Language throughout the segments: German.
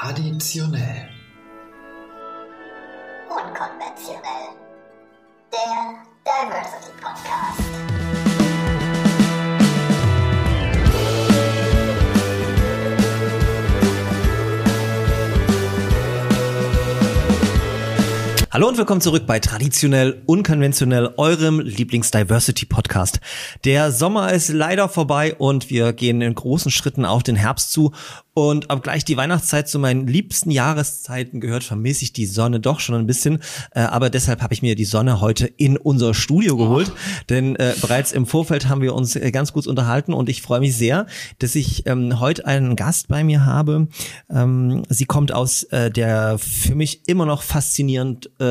Traditionell. Unkonventionell. Der Diversity Podcast. Hallo und willkommen zurück bei Traditionell Unkonventionell, eurem Lieblings-Diversity-Podcast. Der Sommer ist leider vorbei und wir gehen in großen Schritten auf den Herbst zu. Und obgleich die Weihnachtszeit zu meinen liebsten Jahreszeiten gehört, vermisse ich die Sonne doch schon ein bisschen. Äh, aber deshalb habe ich mir die Sonne heute in unser Studio geholt. Oh. Denn äh, bereits im Vorfeld haben wir uns äh, ganz gut unterhalten und ich freue mich sehr, dass ich ähm, heute einen Gast bei mir habe. Ähm, sie kommt aus äh, der für mich immer noch faszinierend äh,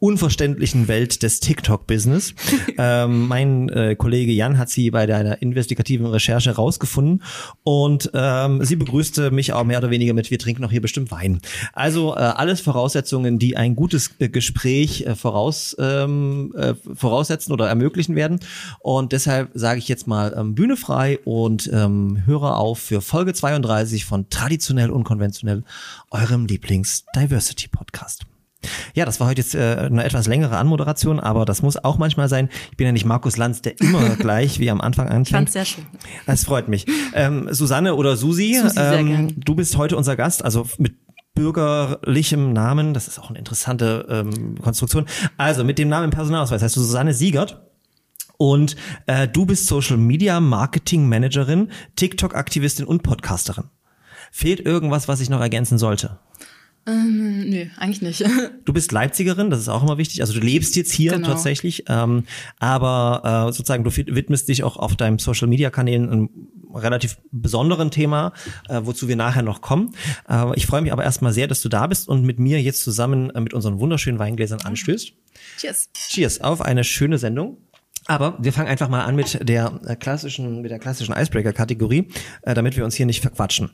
unverständlichen Welt des TikTok-Business. ähm, mein äh, Kollege Jan hat sie bei deiner investigativen Recherche rausgefunden und ähm, sie begrüßte mich auch mehr oder weniger mit, wir trinken noch hier bestimmt Wein. Also äh, alles Voraussetzungen, die ein gutes äh, Gespräch äh, voraus, ähm, äh, voraussetzen oder ermöglichen werden. Und deshalb sage ich jetzt mal ähm, Bühne frei und ähm, höre auf für Folge 32 von Traditionell Unkonventionell, eurem Lieblings-Diversity-Podcast. Ja, das war heute jetzt äh, eine etwas längere Anmoderation, aber das muss auch manchmal sein. Ich bin ja nicht Markus Lanz, der immer gleich wie am Anfang. Ich fand's sehr schön. Das freut mich. Ähm, Susanne oder Susi, Susi ähm, du bist heute unser Gast, also mit bürgerlichem Namen. Das ist auch eine interessante ähm, Konstruktion. Also mit dem Namen im Personalausweis heißt du Susanne Siegert. Und äh, du bist Social Media Marketing Managerin, TikTok-Aktivistin und Podcasterin. Fehlt irgendwas, was ich noch ergänzen sollte? Ähm, nö, eigentlich nicht. Du bist Leipzigerin, das ist auch immer wichtig. Also du lebst jetzt hier genau. tatsächlich, ähm, aber äh, sozusagen du widmest dich auch auf deinem Social Media Kanälen einem relativ besonderen Thema, äh, wozu wir nachher noch kommen. Äh, ich freue mich aber erstmal sehr, dass du da bist und mit mir jetzt zusammen äh, mit unseren wunderschönen Weingläsern anstößt. Cheers. Cheers auf eine schöne Sendung. Aber wir fangen einfach mal an mit der äh, klassischen, mit der klassischen Icebreaker-Kategorie, äh, damit wir uns hier nicht verquatschen.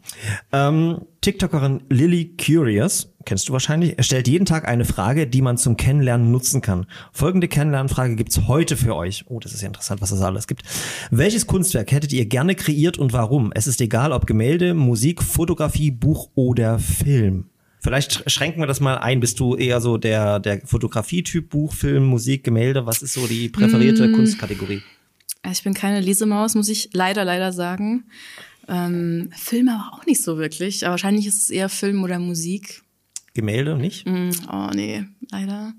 Ähm, TikTokerin Lily Curious, kennst du wahrscheinlich, stellt jeden Tag eine Frage, die man zum Kennenlernen nutzen kann. Folgende Kennenlernfrage gibt's heute für euch. Oh, das ist ja interessant, was es alles gibt. Welches Kunstwerk hättet ihr gerne kreiert und warum? Es ist egal, ob Gemälde, Musik, Fotografie, Buch oder Film. Vielleicht schränken wir das mal ein. Bist du eher so der, der Fotografie-Typ, Buch, Film, Musik, Gemälde? Was ist so die präferierte mm. Kunstkategorie? Ich bin keine Lesemaus, muss ich leider, leider sagen. Ähm, Filme aber auch nicht so wirklich. Aber wahrscheinlich ist es eher Film oder Musik. Gemälde nicht? Mm, oh nee, leider.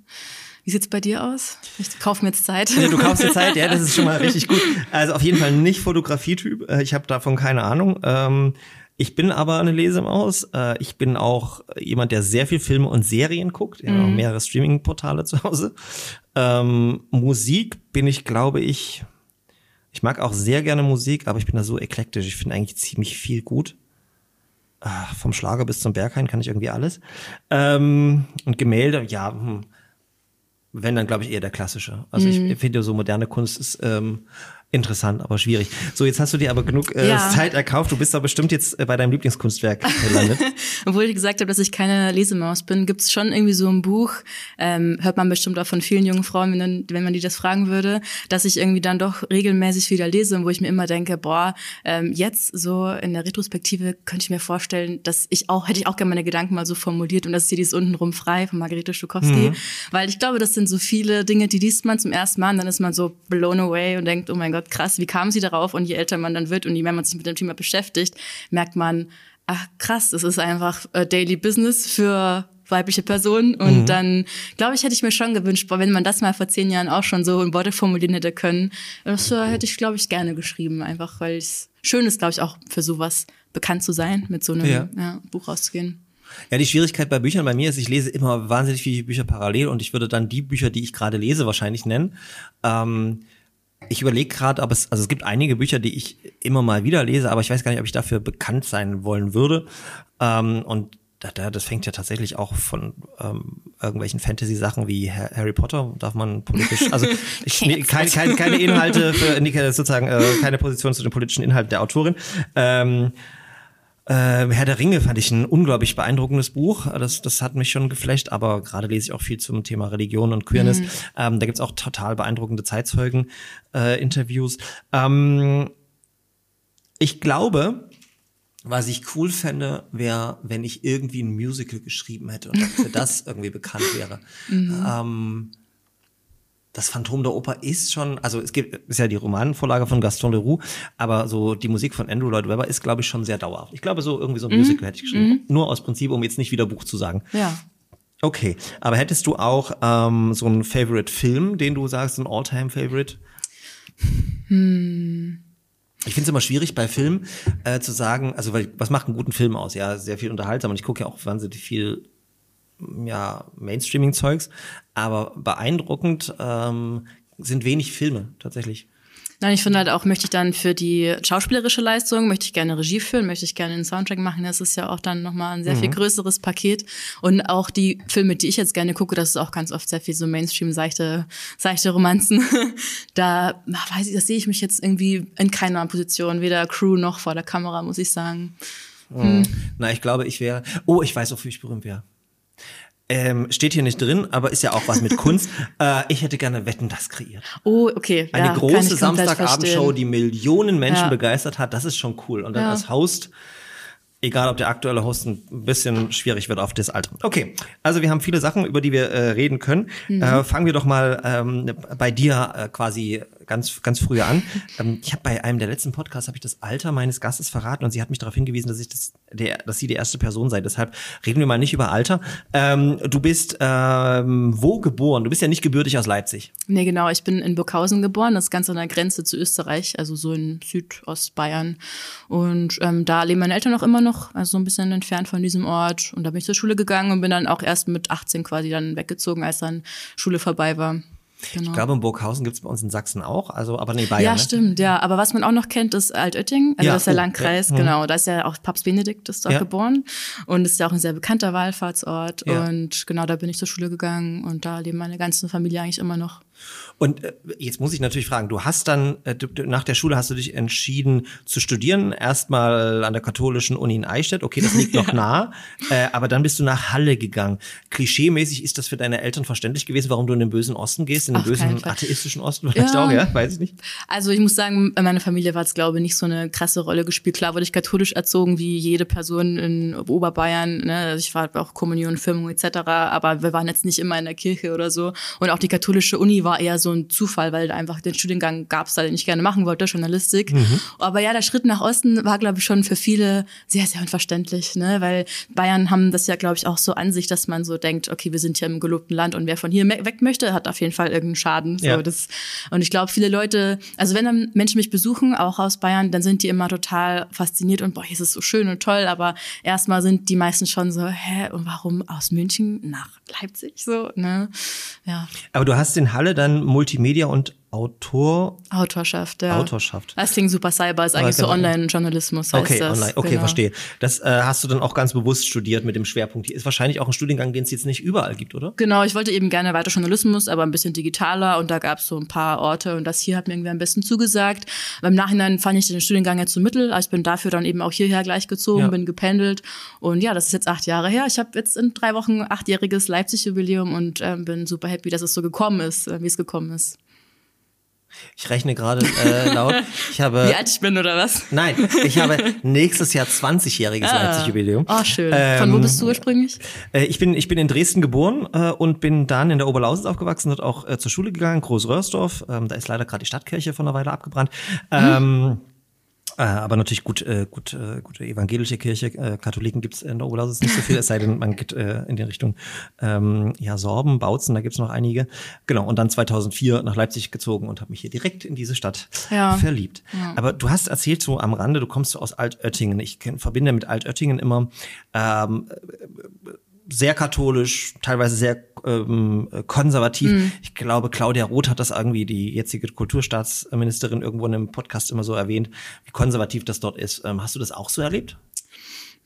Wie sieht's bei dir aus? Ich kaufe mir jetzt Zeit. Ja, du kaufst dir Zeit, ja, das ist schon mal richtig gut. Also auf jeden Fall nicht Fotografie-Typ. Äh, ich habe davon keine Ahnung. Ähm, ich bin aber eine Lesemaus. Äh, ich bin auch jemand, der sehr viel Filme und Serien guckt. Ich habe auch mhm. mehrere Streaming-Portale zu Hause. Ähm, Musik bin ich, glaube ich, ich mag auch sehr gerne Musik, aber ich bin da so eklektisch. Ich finde eigentlich ziemlich viel gut. Ach, vom Schlager bis zum Berghain kann ich irgendwie alles. Ähm, und Gemälde, ja, hm. wenn dann glaube ich eher der klassische. Also mhm. ich finde so moderne Kunst ist ähm, Interessant, aber schwierig. So, jetzt hast du dir aber genug äh, ja. Zeit erkauft. Du bist da bestimmt jetzt äh, bei deinem Lieblingskunstwerk gelandet. Obwohl ich gesagt habe, dass ich keine Lesemaus bin, gibt's schon irgendwie so ein Buch, ähm, hört man bestimmt auch von vielen jungen Frauen, wenn, wenn man die das fragen würde, dass ich irgendwie dann doch regelmäßig wieder lese und wo ich mir immer denke, boah, ähm, jetzt so in der Retrospektive könnte ich mir vorstellen, dass ich auch, hätte ich auch gerne meine Gedanken mal so formuliert und das ist hier dieses untenrum frei von Margarete Stokowski. Mhm. Weil ich glaube, das sind so viele Dinge, die liest man zum ersten Mal und dann ist man so blown away und denkt, oh mein Gott, krass, wie kam sie darauf? Und je älter man dann wird und je mehr man sich mit dem Thema beschäftigt, merkt man, ach krass, es ist einfach äh, Daily Business für weibliche Personen. Und mhm. dann, glaube ich, hätte ich mir schon gewünscht, wenn man das mal vor zehn Jahren auch schon so in Worte formulieren hätte können, das äh, hätte ich, glaube ich, gerne geschrieben, einfach weil es schön ist, glaube ich, auch für sowas bekannt zu sein, mit so einem ja. Ja, Buch rauszugehen. Ja, die Schwierigkeit bei Büchern bei mir ist, ich lese immer wahnsinnig viele Bücher parallel und ich würde dann die Bücher, die ich gerade lese, wahrscheinlich nennen. Ähm, ich überlege gerade, ob es, also es gibt einige Bücher, die ich immer mal wieder lese, aber ich weiß gar nicht, ob ich dafür bekannt sein wollen würde. Ähm, und da, das fängt ja tatsächlich auch von ähm, irgendwelchen Fantasy-Sachen wie Harry Potter, darf man politisch, also ich, nee, kein, kein, keine Inhalte für, nee, sozusagen äh, keine Position zu den politischen Inhalten der Autorin. Ähm, äh, Herr der Ringe fand ich ein unglaublich beeindruckendes Buch. Das, das hat mich schon geflecht, aber gerade lese ich auch viel zum Thema Religion und Queerness. Mhm. Ähm, da gibt's auch total beeindruckende Zeitzeugen-Interviews. Äh, ähm, ich glaube, Was ich cool fände, wäre, wenn ich irgendwie ein Musical geschrieben hätte und für das irgendwie bekannt wäre. Ähm, das Phantom der Oper ist schon, also es gibt, ist ja die Romanvorlage von Gaston Leroux, aber so die Musik von Andrew Lloyd Webber ist, glaube ich, schon sehr dauerhaft. Ich glaube, so irgendwie so ein Musical hätte ich geschrieben. Nur aus Prinzip, um jetzt nicht wieder Buch zu sagen. Ja. Okay, aber hättest du auch ähm, so einen Favorite-Film, den du sagst, ein All-Time-Favorite? Ich finde es immer schwierig bei Filmen äh, zu sagen, also weil, was macht einen guten Film aus? Ja, sehr viel unterhaltsam und ich gucke ja auch wahnsinnig viel ja, Mainstreaming-Zeugs, aber beeindruckend ähm, sind wenig Filme tatsächlich. Nein, ich finde halt auch, möchte ich dann für die schauspielerische Leistung, möchte ich gerne Regie führen, möchte ich gerne einen Soundtrack machen. Das ist ja auch dann nochmal ein sehr viel größeres Paket. Und auch die Filme, die ich jetzt gerne gucke, das ist auch ganz oft sehr viel so Mainstream, seichte, seichte Romanzen. da ach, weiß ich, das sehe ich mich jetzt irgendwie in keiner Position, weder Crew noch vor der Kamera, muss ich sagen. Na, ich glaube, ich wäre. Oh, ich weiß, wofür ich berühmt wäre. Ähm, steht hier nicht drin, aber ist ja auch was mit Kunst. äh, ich hätte gerne Wetten das kreiert. Oh, okay. Eine ja, große Samstagabendshow, die Millionen Menschen Ja. begeistert hat, das ist schon cool. Und dann Ja. als Host, egal ob der aktuelle Host ein bisschen schwierig wird auf das Alter. Okay, also wir haben viele Sachen, über die wir äh, reden können. Mhm. Äh, fangen wir doch mal ähm, bei dir äh, quasi ganz ganz früh an. Ähm, ich habe bei einem der letzten Podcasts habe ich das Alter meines Gastes verraten und sie hat mich darauf hingewiesen, dass ich das der, dass sie die erste Person sei. Deshalb reden wir mal nicht über Alter. Ähm, du bist ähm, wo geboren? Du bist ja nicht gebürtig aus Leipzig. Nee, genau. Ich bin in Burghausen geboren, das ist ganz an der Grenze zu Österreich, also so in Südostbayern. Und ähm, da leben meine Eltern auch immer noch, also so ein bisschen entfernt von diesem Ort. Und da bin ich zur Schule gegangen und bin dann auch erst mit 18 quasi dann weggezogen, als dann Schule vorbei war. Genau. Ich glaube, in Burghausen gibt's bei uns in Sachsen auch, also aber nee, Bayern. ja, ne? stimmt, ja. Aber was man auch noch kennt, ist Altötting. Also Ja, das ist der oh, Landkreis, ja, mhm. genau. Da ist ja auch Papst Benedikt ist dort Ja. geboren. Und ist ja auch ein sehr bekannter Wallfahrtsort. Und genau, da bin ich zur Schule gegangen und da leben meine ganze Familie eigentlich immer noch. Und äh, jetzt muss ich natürlich fragen, du hast dann, äh, du, nach der Schule hast du dich entschieden zu studieren, erstmal an der katholischen Uni in Eichstätt, okay, das liegt noch nah, äh, aber dann bist du nach Halle gegangen. Klischeemäßig ist das für deine Eltern verständlich gewesen, warum du in den bösen Osten gehst, in den keinen bösen atheistischen Osten vielleicht Ja. auch, ja, weiß ich nicht. Also ich muss sagen, in meiner Familie war es, glaube ich, nicht so eine krasse Rolle gespielt. Klar wurde ich katholisch erzogen, wie jede Person in Oberbayern. Ne? Also ich war auch Kommunion, Firmung etc., aber wir waren jetzt nicht immer in der Kirche oder so. Und auch die katholische Uni war eher so ein Zufall, weil einfach den Studiengang gab es da, den ich gerne machen wollte, Journalistik. Aber ja, der Schritt nach Osten war, glaube ich, schon für viele sehr, sehr unverständlich, ne? weil Bayern haben das ja, glaube ich, auch so an sich, dass man so denkt, okay, wir sind hier im gelobten Land und wer von hier weg möchte, hat auf jeden Fall irgendeinen Schaden. So, Ja. das, und ich glaube, viele Leute, also wenn dann Menschen mich besuchen, auch aus Bayern, dann sind die immer total fasziniert und boah, hier ist es so schön und toll, aber erstmal sind die meisten schon so, hä, und warum aus München nach Leipzig so, ne? Ja, Aber du hast in Halle dann Multimedia und Autor, Autorschaft, ja. Autorschaft. Das klingt super cyber, ist eigentlich so genau. Online-Journalismus heißt Okay, das. online. Okay, genau. verstehe. Das äh, hast du dann auch ganz bewusst studiert mit dem Schwerpunkt. Hier ist wahrscheinlich auch ein Studiengang, den es jetzt nicht überall gibt, oder? Genau, ich wollte eben gerne weiter Journalismus, aber ein bisschen digitaler und da gab es so ein paar Orte und das hier hat mir irgendwie am besten zugesagt. Beim Nachhinein fand ich den Studiengang jetzt so mittel, also ich bin dafür dann eben auch hierher gleich gezogen, Ja. bin gependelt und ja, das ist jetzt acht Jahre her. Ich habe jetzt in drei Wochen achtjähriges Leipzig-Jubiläum und ähm, bin super happy, dass es so gekommen ist, äh, wie es gekommen ist. Ich rechne gerade äh, laut. Ich habe Wie alt ich bin oder was? Nein, ich habe nächstes Jahr 20-jähriges Leipzig-Jubiläum. Oh, schön. Von wo Ähm, bist du ursprünglich? Äh, ich, bin, ich bin in Dresden geboren äh, und bin dann in der Oberlausitz aufgewachsen, dort auch äh, zur Schule gegangen, Groß-Röhrsdorf. Ähm, da ist leider gerade die Stadtkirche von einer Weile abgebrannt. Ähm, äh, aber natürlich gut, äh, gut, äh, gute evangelische Kirche. Äh, Katholiken gibt's in der Oberlausitz nicht so viel, es sei denn, man geht äh, in die Richtung ähm, ja, Sorben, Bautzen, da gibt's noch einige. Genau, und dann 2004 nach Leipzig gezogen und habe mich hier direkt in diese Stadt Ja. verliebt. Aber du hast erzählt so am Rande, du kommst so aus Altöttingen. Ich kenn, verbinde mit Altöttingen immer ähm, sehr katholisch, teilweise sehr ähm, konservativ. Mhm. Ich glaube, Claudia Roth hat das irgendwie, die jetzige Kulturstaatsministerin, irgendwo in einem Podcast immer so erwähnt, wie konservativ das dort ist. Ähm, hast du das auch so erlebt?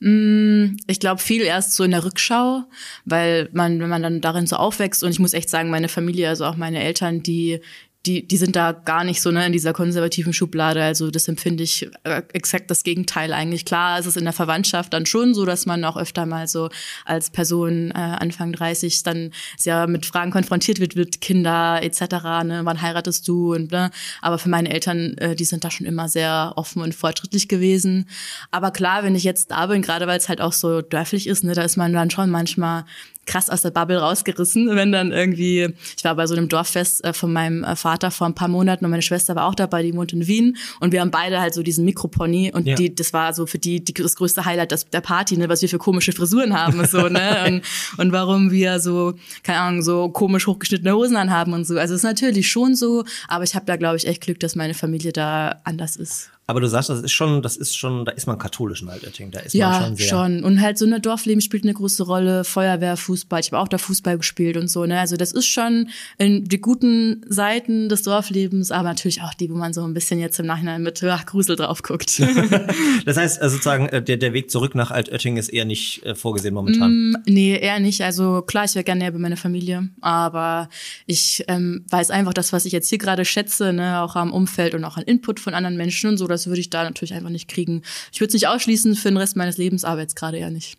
Ich glaube viel erst so in der Rückschau, weil man, wenn man dann darin so aufwächst und ich muss echt sagen, meine Familie, also auch meine Eltern, die die, die sind da gar nicht so ne, in dieser konservativen Schublade. Also das empfinde ich äh, exakt das Gegenteil eigentlich. Klar ist es in der Verwandtschaft dann schon so, dass man auch öfter mal so als Person äh, Anfang 30 dann sehr mit Fragen konfrontiert wird, mit Kinder etc. Ne, wann heiratest du und ne. Aber für meine Eltern, äh, die sind da schon immer sehr offen und fortschrittlich gewesen. Aber klar, wenn ich jetzt da bin, gerade weil es halt auch so dörflich ist, ne, da ist man dann schon manchmal krass aus der Bubble rausgerissen, wenn dann irgendwie, ich war bei so einem Dorffest äh, von meinem äh, Vater vor ein paar Monaten und meine Schwester war auch dabei, die wohnt in Wien und wir haben beide halt so diesen Mikropony und Ja. die, das war so für die, die das größte Highlight das, der Party, ne, was wir für komische Frisuren haben und so, ne, und, und warum wir so, keine Ahnung, so komisch hochgeschnittene Hosen anhaben und so. Also es ist natürlich schon so, aber ich habe da, glaube ich, echt Glück, dass meine Familie da anders ist. Aber du sagst, das ist schon, das ist schon, da ist man katholisch in Altötting. Da ist man Ja, schon sehr. schon. Und halt so eine Dorfleben spielt eine große Rolle. Feuerwehr, Fußball. Ich habe auch da Fußball gespielt und so. Ne? Also das ist schon in die guten Seiten des Dorflebens, aber natürlich auch die, wo man so ein bisschen jetzt im Nachhinein mit ach, Grusel drauf guckt. Das heißt, also sozusagen, äh, der, der Weg zurück nach Altötting ist eher nicht äh, vorgesehen momentan. nee, eher nicht. Also klar, ich wäre gerne näher bei meiner Familie, aber ich ähm, weiß einfach, das, was ich jetzt hier gerade schätze, ne, auch am Umfeld und auch an Input von anderen Menschen und so, das würde ich da natürlich einfach nicht kriegen. Ich würde es nicht ausschließen für den Rest meines Lebens, aber jetzt gerade eher nicht.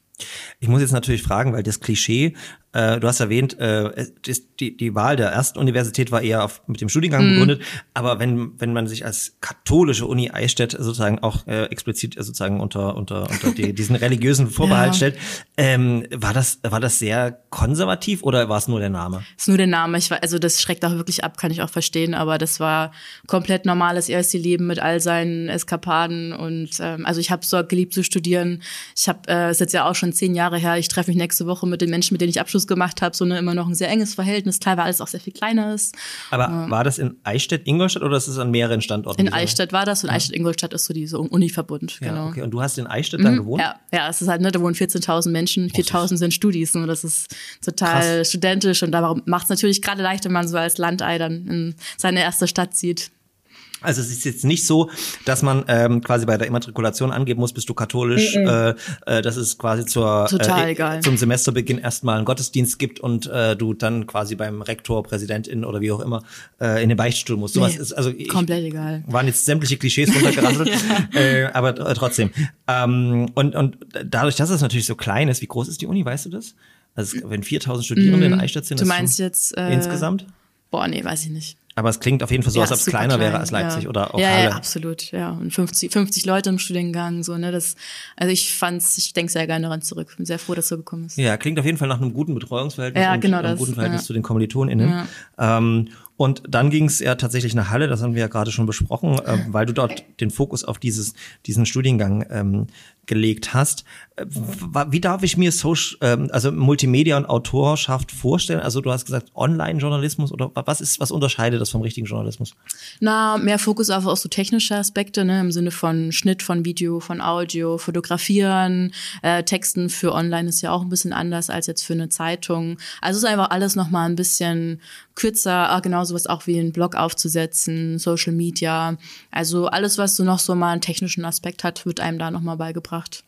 Ich muss jetzt natürlich fragen, weil das Klischee, äh, du hast erwähnt, äh, es die, die Wahl der ersten Universität war eher auf, mit dem Studiengang Mhm. begründet, aber wenn, wenn man sich als katholische Uni Eichstätt sozusagen auch äh, explizit äh, sozusagen unter, unter, unter die, diesen religiösen Vorbehalt Ja. stellt, ähm, war das, war das sehr konservativ oder war es nur der Name? ist nur der Name. Ich war, also das schreckt auch wirklich ab, kann ich auch verstehen. Aber das war komplett normales erste Leben mit all seinen Eskapaden und ähm, also ich habe so geliebt zu studieren. Ich habe, äh, ist jetzt ja auch schon zehn Jahre her. Ich treffe mich nächste Woche mit den Menschen, mit denen ich Abschluss gemacht habe. So eine immer noch ein sehr enges Verhältnis. Klar, weil alles auch sehr viel kleiner ist. Aber war das in Eichstätt, Ingolstadt oder ist es an mehreren Standorten? In Eichstätt war das und Eichstätt-Ingolstadt ist so diese Uni-Verbund. Ja, genau. okay. Und du hast in Eichstätt dann gewohnt? Ja, ja, es ist halt, ne, da wohnen 14.000 Menschen, 4.000 sind Studis und das ist total Krass. studentisch und darum macht es natürlich gerade leicht, wenn man so als Landei dann in seine erste Stadt zieht. Also es ist jetzt nicht so, dass man ähm, quasi bei der Immatrikulation angeben muss, bist du katholisch. Äh, äh, dass es quasi zur äh, egal. zum Semesterbeginn erstmal einen Gottesdienst gibt und äh, du dann quasi beim Rektor, Präsidentin oder wie auch immer äh, in den Beichtstuhl musst. Sowas Nee, ist also ich, komplett egal. waren jetzt sämtliche Klischees runtergerasselt, äh, aber äh, trotzdem. Ähm, und und dadurch, dass es natürlich so klein ist, wie groß ist die Uni, weißt du das? Also wenn 4000 Studierende in Eichstätt sind. Du ist meinst jetzt äh, insgesamt? Boah, nee, weiß ich nicht. Aber es klingt auf jeden Fall so, als ob es kleiner wäre klein, als Leipzig ja. oder auch ja, Halle. Ja, absolut, ja. Und 50, 50 Leute im Studiengang, so, ne, das, also ich fand's, ich denke sehr gerne daran zurück. Bin sehr froh, dass so gekommen ist. Ja, klingt auf jeden Fall nach einem guten Betreuungsverhältnis Ja, und genau einem das, guten Verhältnis ja. zu den KommilitonInnen. Ähm, und dann ging es ja tatsächlich nach Halle, das haben wir ja gerade schon besprochen, äh, weil du dort den Fokus auf dieses, diesen Studiengang ähm, gelegt hast. Äh, Wie darf ich mir Social, ähm, also Multimedia und Autorschaft vorstellen? Also du hast gesagt Online-Journalismus oder wa- was ist, was unterscheidet das vom richtigen Journalismus? Na, mehr Fokus auf auch so technische Aspekte, ne, im Sinne von Schnitt von Video, von Audio, Fotografieren, äh, Texten für online ist ja auch ein bisschen anders als jetzt für eine Zeitung. Also es ist einfach alles nochmal ein bisschen kürzer, ah, genau sowas auch wie einen Blog aufzusetzen, Social Media. Also alles, was so noch so mal einen technischen Aspekt hat, wird einem da nochmal beigebracht gebracht.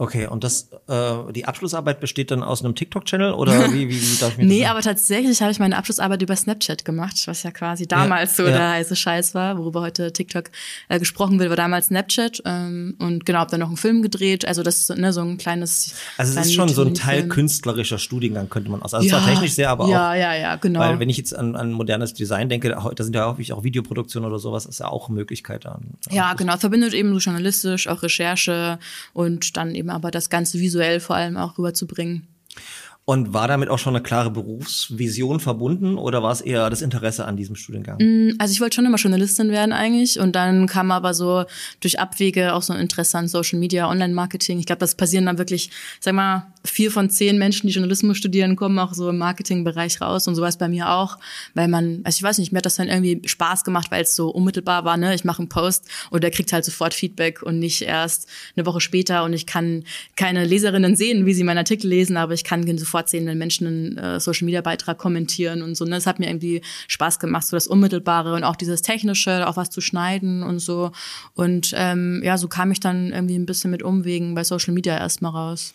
Okay, und das, äh, die Abschlussarbeit besteht dann aus einem TikTok-Channel oder wie, wie, wie darf ich mir Nee, aber tatsächlich habe ich meine Abschlussarbeit über Snapchat gemacht, was ja quasi damals so ja. der heiße Scheiß war, worüber heute TikTok äh, gesprochen wird, war damals Snapchat ähm, und genau, habe dann noch einen Film gedreht, also das ist ne, so ein kleines Also es ist schon so ein Teil YouTube-Film. künstlerischer Studiengang, könnte man sagen. Also zwar technisch sehr, aber ja, auch. Ja, ja, genau. Weil wenn ich jetzt an, an modernes Design denke, da sind ja häufig auch Videoproduktion oder sowas, ist ja auch eine Möglichkeit da. ja, genau, verbindet eben so journalistisch, auch Recherche und dann eben aber das Ganze visuell vor allem auch rüberzubringen. Und war damit auch schon eine klare Berufsvision verbunden oder war es eher das Interesse an diesem Studiengang? Also ich wollte schon immer Journalistin werden eigentlich und dann kam aber so durch Abwege auch so ein Interesse an Social Media, Online-Marketing. Ich glaube, das passieren dann wirklich, sag mal, vier von zehn Menschen, die Journalismus studieren, kommen auch so im Marketingbereich raus und sowas bei mir auch, weil man, also ich weiß nicht, mir hat das dann irgendwie Spaß gemacht, weil es so unmittelbar war, ne? Ich mache einen Post und der kriegt halt sofort Feedback und nicht erst eine Woche später und ich kann keine Leserinnen sehen, wie sie meinen Artikel lesen, aber ich kann sofort sehen, wenn Menschen einen äh, Social Media Beitrag kommentieren und so. Ne? Das hat mir irgendwie Spaß gemacht, so das Unmittelbare und auch dieses Technische, auch was zu schneiden und so. Und ähm, ja, so kam ich dann irgendwie ein bisschen mit Umwegen bei Social Media erstmal raus.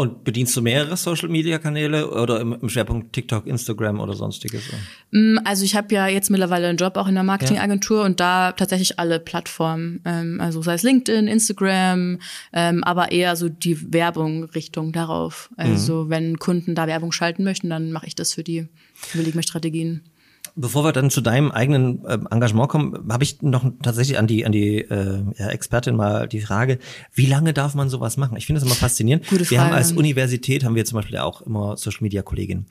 Und bedienst du mehrere Social-Media-Kanäle oder im, im, Schwerpunkt TikTok, Instagram oder sonstiges? Mm, also ich habe ja jetzt mittlerweile einen Job auch in der Marketingagentur ja. und da tatsächlich alle Plattformen, ähm, also sei es LinkedIn, Instagram, ähm, aber eher so die Werbung Richtung darauf. Also mhm. wenn Kunden da Werbung schalten möchten, dann mache ich das für die, überlege mir Strategien. Bevor wir dann zu deinem eigenen äh, Engagement kommen, habe ich noch tatsächlich an die an die äh, ja, Expertin mal die Frage: Wie lange darf man sowas machen? Ich finde das immer faszinierend. Gute Frage. Wir haben als Universität haben wir zum Beispiel auch immer Social Media Kolleginnen.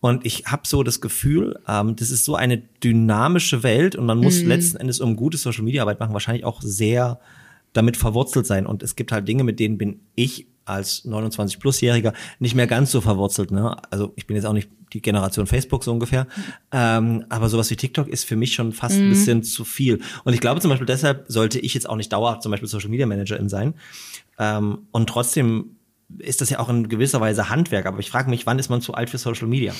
Und ich habe so das Gefühl, ähm, das ist so eine dynamische Welt und man muss mhm. letzten Endes, um gute Social Media Arbeit machen, wahrscheinlich auch sehr damit verwurzelt sein. Und es gibt halt Dinge, mit denen bin ich als 29-Plus-Jähriger nicht mehr ganz so verwurzelt. Ne? Also ich bin jetzt auch nicht die Generation Facebook so ungefähr. Ähm, aber sowas wie TikTok ist für mich schon fast mhm. ein bisschen zu viel. Und ich glaube zum Beispiel deshalb sollte ich jetzt auch nicht dauerhaft zum Beispiel Social Media Managerin sein. Ähm, und trotzdem ist das ja auch in gewisser Weise Handwerk. Aber ich frage mich, wann ist man zu alt für Social Media?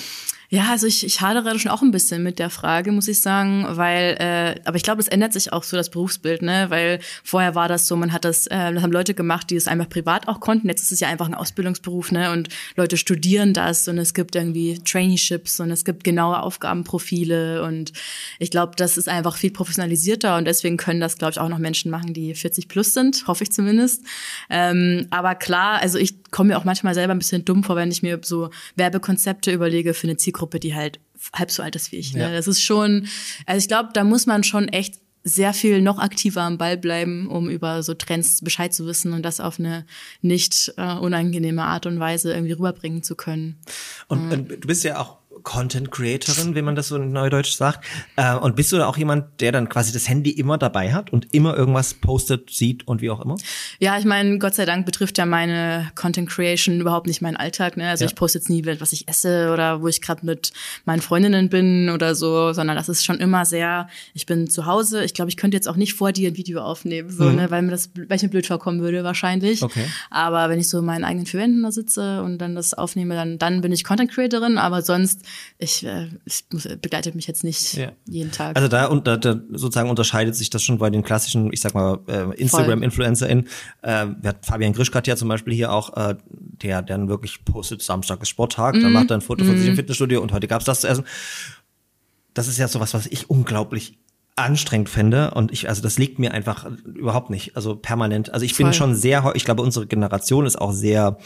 Ja, also ich, ich hadere schon auch ein bisschen mit der Frage, muss ich sagen, weil, äh, aber ich glaube, es ändert sich auch so das Berufsbild, ne? Weil vorher war das so, man hat das, äh, das haben Leute gemacht, die es einfach privat auch konnten. Jetzt ist es ja einfach ein Ausbildungsberuf, ne? Und Leute studieren das und es gibt irgendwie Traineeships und es gibt genaue Aufgabenprofile und ich glaube, das ist einfach viel professionalisierter und deswegen können das, glaube ich, auch noch Menschen machen, die 40 plus sind, hoffe ich zumindest. Ähm, aber klar, also ich komme mir auch manchmal selber ein bisschen dumm vor, wenn ich mir so Werbekonzepte überlege für eine Zielgruppe die halt halb so alt ist wie ich. Ne? Ja. Das ist schon, also ich glaube, da muss man schon echt sehr viel noch aktiver am Ball bleiben, um über so Trends Bescheid zu wissen und das auf eine nicht äh, unangenehme Art und Weise irgendwie rüberbringen zu können. Und, und du bist ja auch Content Creatorin, wie man das so in Neudeutsch sagt. Äh, und bist du da auch jemand, der dann quasi das Handy immer dabei hat und immer irgendwas postet, sieht und wie auch immer? Ja, ich meine, Gott sei Dank betrifft ja meine Content Creation überhaupt nicht meinen Alltag. Ne? Also ja. ich poste jetzt nie, was ich esse oder wo ich gerade mit meinen Freundinnen bin oder so, sondern das ist schon immer sehr, ich bin zu Hause. Ich glaube, ich könnte jetzt auch nicht vor dir ein Video aufnehmen, so, mhm. ne? weil mir das weil ich mir blöd vorkommen würde wahrscheinlich. Okay. Aber wenn ich so in meinen eigenen vier Wänden da sitze und dann das aufnehme, dann, dann bin ich Content Creatorin, aber sonst ich, äh, es begleitet mich jetzt nicht ja. jeden Tag. Also da, und da, da sozusagen unterscheidet sich das schon bei den klassischen, ich sag mal, äh, Instagram-InfluencerInnen. Äh, Fabian Grischkat ja zum Beispiel hier auch, äh, der dann wirklich postet, Samstag ist Sporttag, mhm. dann macht er ein Foto von sich im mhm. Fitnessstudio und heute gab's das zu essen. Das ist ja sowas, was ich unglaublich anstrengend fände und ich also das liegt mir einfach überhaupt nicht also permanent also ich Voll. bin schon sehr ich glaube unsere Generation ist auch sehr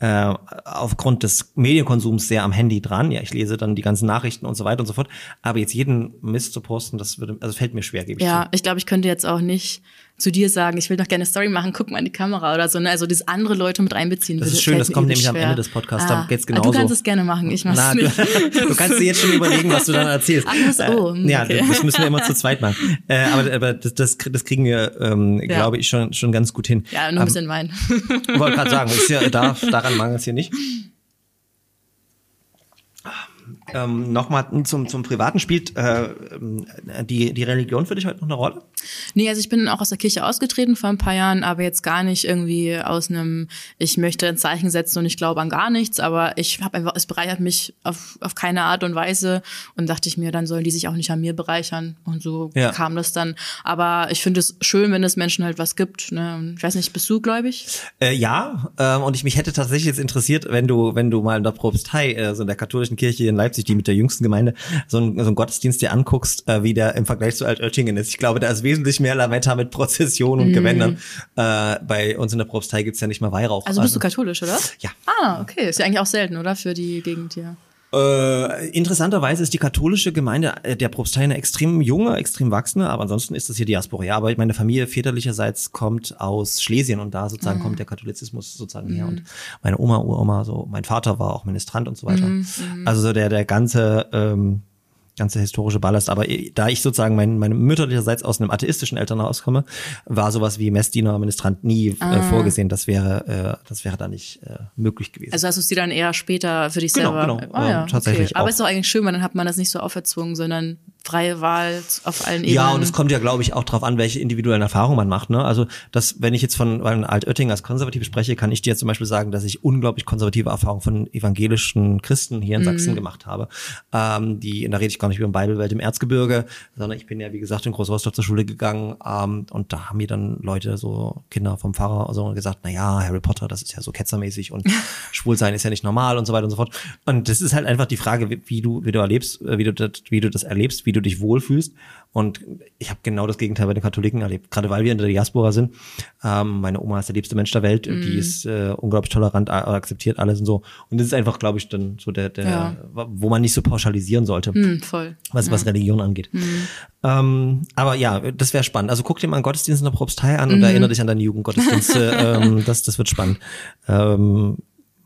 äh, aufgrund des Medienkonsums sehr am Handy dran. Ja, ich lese dann die ganzen Nachrichten und so weiter und so fort. Aber jetzt jeden Mist zu posten, das würde, also fällt mir schwer, gebe ich Ja, zu. ich glaube, ich könnte jetzt auch nicht zu dir sagen, ich will noch gerne eine Story machen, guck mal in die Kamera oder so. Ne? Also das andere Leute mit einbeziehen. Das ist schön, das kommt nämlich schwer. am Ende des Podcasts. Ah, geht's genauso. Du kannst es gerne machen, ich mach's Na, nicht. Du, du, kannst dir jetzt schon überlegen, was du dann erzählst. Ach, muss, oh, okay. Ja, das müssen wir immer zu zweit machen. Äh, aber aber das, das, das kriegen wir, ähm, ja. glaube ich, schon, schon ganz gut hin. Ja, nur ein bisschen Wein. Ich wollte gerade sagen, ist ja, da, daran mangelt es hier nicht. Ähm, Nochmal zum, zum Privaten, spielt äh, die, die Religion für dich heute noch eine Rolle? Nee, also ich bin auch aus der Kirche ausgetreten vor ein paar Jahren, aber jetzt gar nicht irgendwie aus einem, ich möchte ein Zeichen setzen und ich glaube an gar nichts, aber ich habe einfach, es bereichert mich auf, auf keine Art und Weise und dachte ich mir, dann sollen die sich auch nicht an mir bereichern und so ja. kam das dann. Aber ich finde es schön, wenn es Menschen halt was gibt. Ne? Ich weiß nicht, bist du gläubig? Äh, ja, äh, und ich mich hätte tatsächlich jetzt interessiert, wenn du, wenn du mal in der Propstei, äh, so in der katholischen Kirche in Leipzig, die mit der jüngsten Gemeinde, so ein, so ein Gottesdienst dir anguckst, äh, wie der im Vergleich zu Altöttingen ist. Ich glaube, da ist wesentlich mehr Lametta mit Prozession und mm. Gewändern. Äh, bei uns in der Propstei gibt's ja nicht mal Weihrauch. Also bist also, du katholisch, oder? Ja. Ah, okay. Ist ja eigentlich auch selten, oder? Für die Gegend hier. Äh, interessanterweise ist die katholische Gemeinde äh, der Propstei eine extrem junge, extrem wachsende, aber ansonsten ist das hier Diaspora. Ja, aber meine Familie väterlicherseits kommt aus Schlesien und da sozusagen mhm. kommt der Katholizismus sozusagen mhm. her. Und meine Oma, Uroma, so mein Vater war auch Ministrant und so weiter. Mhm. Also so der, der ganze ähm, ganze historische Ballast. Aber da ich sozusagen mein, meine mütterlicherseits aus einem atheistischen Elternhaus komme, war sowas wie Messdiener, Ministrant nie äh, ah. äh, vorgesehen. Das wäre, äh, das wäre da nicht äh, möglich gewesen. Also hast du es dir dann eher später für dich genau, selber? Genau, oh, ja, tatsächlich. Okay. Aber ist doch eigentlich schön, weil dann hat man das nicht so auferzwungen, sondern freie Wahl auf allen Ebenen. Ja, und es kommt ja, glaube ich, auch darauf an, welche individuellen Erfahrungen man macht. Ne? Also, das, wenn ich jetzt von Altötting als konservativ spreche, kann ich dir zum Beispiel sagen, dass ich unglaublich konservative Erfahrungen von evangelischen Christen hier in Sachsen gemacht habe. Ähm, die, und da rede ich gar nicht über Bibelwelt im Erzgebirge, sondern ich bin ja, wie gesagt, in Großrostock zur Schule gegangen ähm, und da haben mir dann Leute, so Kinder vom Pfarrer, so gesagt, na ja, Harry Potter, das ist ja so ketzermäßig und Schwulsein ist ja nicht normal und so weiter und so fort. Und das ist halt einfach die Frage, wie, wie du, wie du erlebst, äh, wie du das, wie du das erlebst, wie du dich wohlfühlst. Und ich habe genau das Gegenteil bei den Katholiken erlebt. Gerade weil wir in der Diaspora sind. Ähm, meine Oma ist der liebste Mensch der Welt. Mm. Die ist äh, unglaublich tolerant, akzeptiert alles und so. Und das ist einfach, glaube ich, dann so der, der ja. wo man nicht so pauschalisieren sollte. Mm, voll. Was, ja. was Religion angeht. Mm. Ähm, aber ja, das wäre spannend. Also guck dir mal einen Gottesdienst in der Propstei an und erinnere dich an deine Jugendgottesdienste. ähm, das, das wird spannend. Ähm,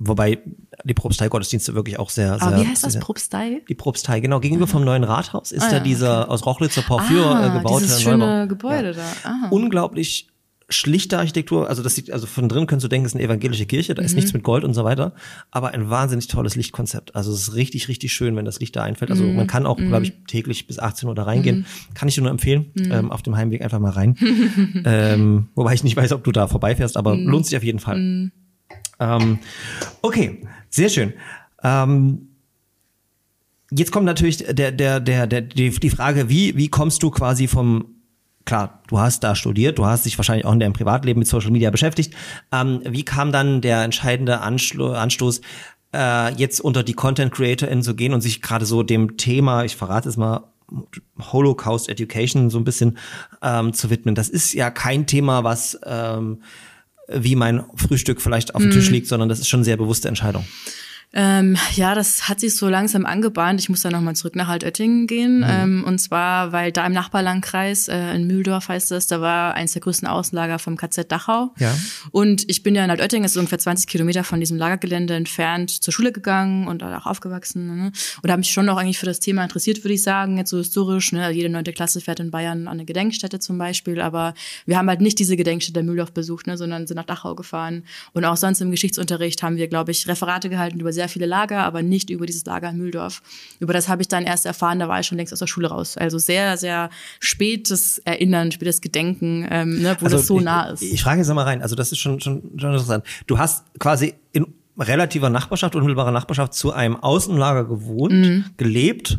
Wobei die Propstei-Gottesdienste wirklich auch sehr, sehr. Aber wie heißt das, Propstei? Die Propstei, genau. Gegenüber vom neuen Rathaus ist ah, da dieser okay. aus Rochlitzer Porphyr äh, ah, gebaute dieses schöne Neubau. Gebäude ja. da. Ah. Unglaublich schlichte Architektur, also das sieht, also von drin könntest du denken, es ist eine evangelische Kirche, da mhm. ist nichts mit Gold und so weiter, aber ein wahnsinnig tolles Lichtkonzept. Also es ist richtig, richtig schön, wenn das Licht da einfällt. Also mhm. man kann auch, mhm. glaube ich, täglich bis 18 Uhr da reingehen. Mhm. Kann ich dir nur empfehlen, mhm. ähm, auf dem Heimweg einfach mal rein. ähm, wobei ich nicht weiß, ob du da vorbeifährst, aber mhm. lohnt sich auf jeden Fall. Ähm, okay, sehr schön. Ähm, jetzt kommt natürlich der, der, der, der, die, die Frage, wie, wie kommst du quasi vom klar, du hast da studiert, du hast dich wahrscheinlich auch in deinem Privatleben mit Social Media beschäftigt. Ähm, wie kam dann der entscheidende Anschlu Anstoß, äh, jetzt unter die Content CreatorInnen zu gehen und sich gerade so dem Thema, ich verrate es mal, Holocaust Education so ein bisschen ähm, zu widmen? Das ist ja kein Thema, was ähm, wie mein Frühstück vielleicht auf dem Tisch mhm. liegt, sondern das ist schon eine sehr bewusste Entscheidung. Ähm, ja, das hat sich so langsam angebahnt. Ich muss dann nochmal zurück nach Altöttingen gehen. Mhm. Ähm, und zwar, weil da im Nachbarlandkreis, äh, in Mühldorf heißt es, da war eins der größten Auslager vom KZ Dachau. Ja. Und ich bin ja in Altöttingen, das ist ungefähr 20 Kilometer von diesem Lagergelände entfernt, zur Schule gegangen und da auch aufgewachsen. Ne? Und habe mich schon auch eigentlich für das Thema interessiert, würde ich sagen, jetzt so historisch. Ne? Jede neunte Klasse fährt in Bayern an eine Gedenkstätte zum Beispiel. Aber wir haben halt nicht diese Gedenkstätte in Mühldorf besucht, ne? sondern sind nach Dachau gefahren. Und auch sonst im Geschichtsunterricht haben wir, glaube ich, Referate gehalten über sehr sehr viele Lager, aber nicht über dieses Lager in Mühldorf. Über das habe ich dann erst erfahren, da war ich schon längst aus der Schule raus. Also sehr, sehr spätes Erinnern, spätes Gedenken, ähm, ne, wo also das so ich, nah ist. Ich frage jetzt mal rein, also das ist schon, schon, schon interessant. Du hast quasi in relativer Nachbarschaft, unmittelbarer Nachbarschaft zu einem Außenlager gewohnt, mhm. gelebt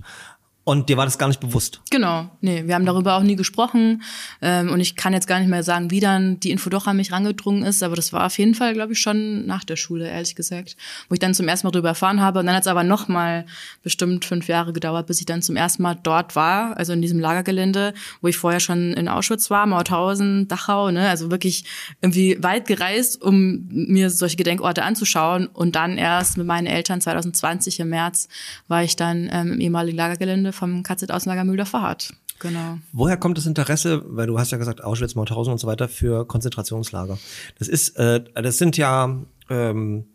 und dir war das gar nicht bewusst? Genau, nee, wir haben darüber auch nie gesprochen. Ähm, und ich kann jetzt gar nicht mehr sagen, wie dann die Info doch an mich rangedrungen ist, aber das war auf jeden Fall, glaube ich, schon nach der Schule, ehrlich gesagt. Wo ich dann zum ersten Mal darüber erfahren habe. Und dann hat es aber noch mal bestimmt fünf Jahre gedauert, bis ich dann zum ersten Mal dort war, also in diesem Lagergelände, wo ich vorher schon in Auschwitz war, Mauthausen, Dachau, ne? Also wirklich irgendwie weit gereist, um mir solche Gedenkorte anzuschauen. Und dann erst mit meinen Eltern 2020 im März war ich dann ähm, im ehemaligen Lagergelände vom KZ-Außenlager Mühldorfer Hart. Genau. Woher kommt das Interesse, weil du hast ja gesagt, Auschwitz, Mauthausen und so weiter für Konzentrationslager? Das ist, äh, das sind ja ähm,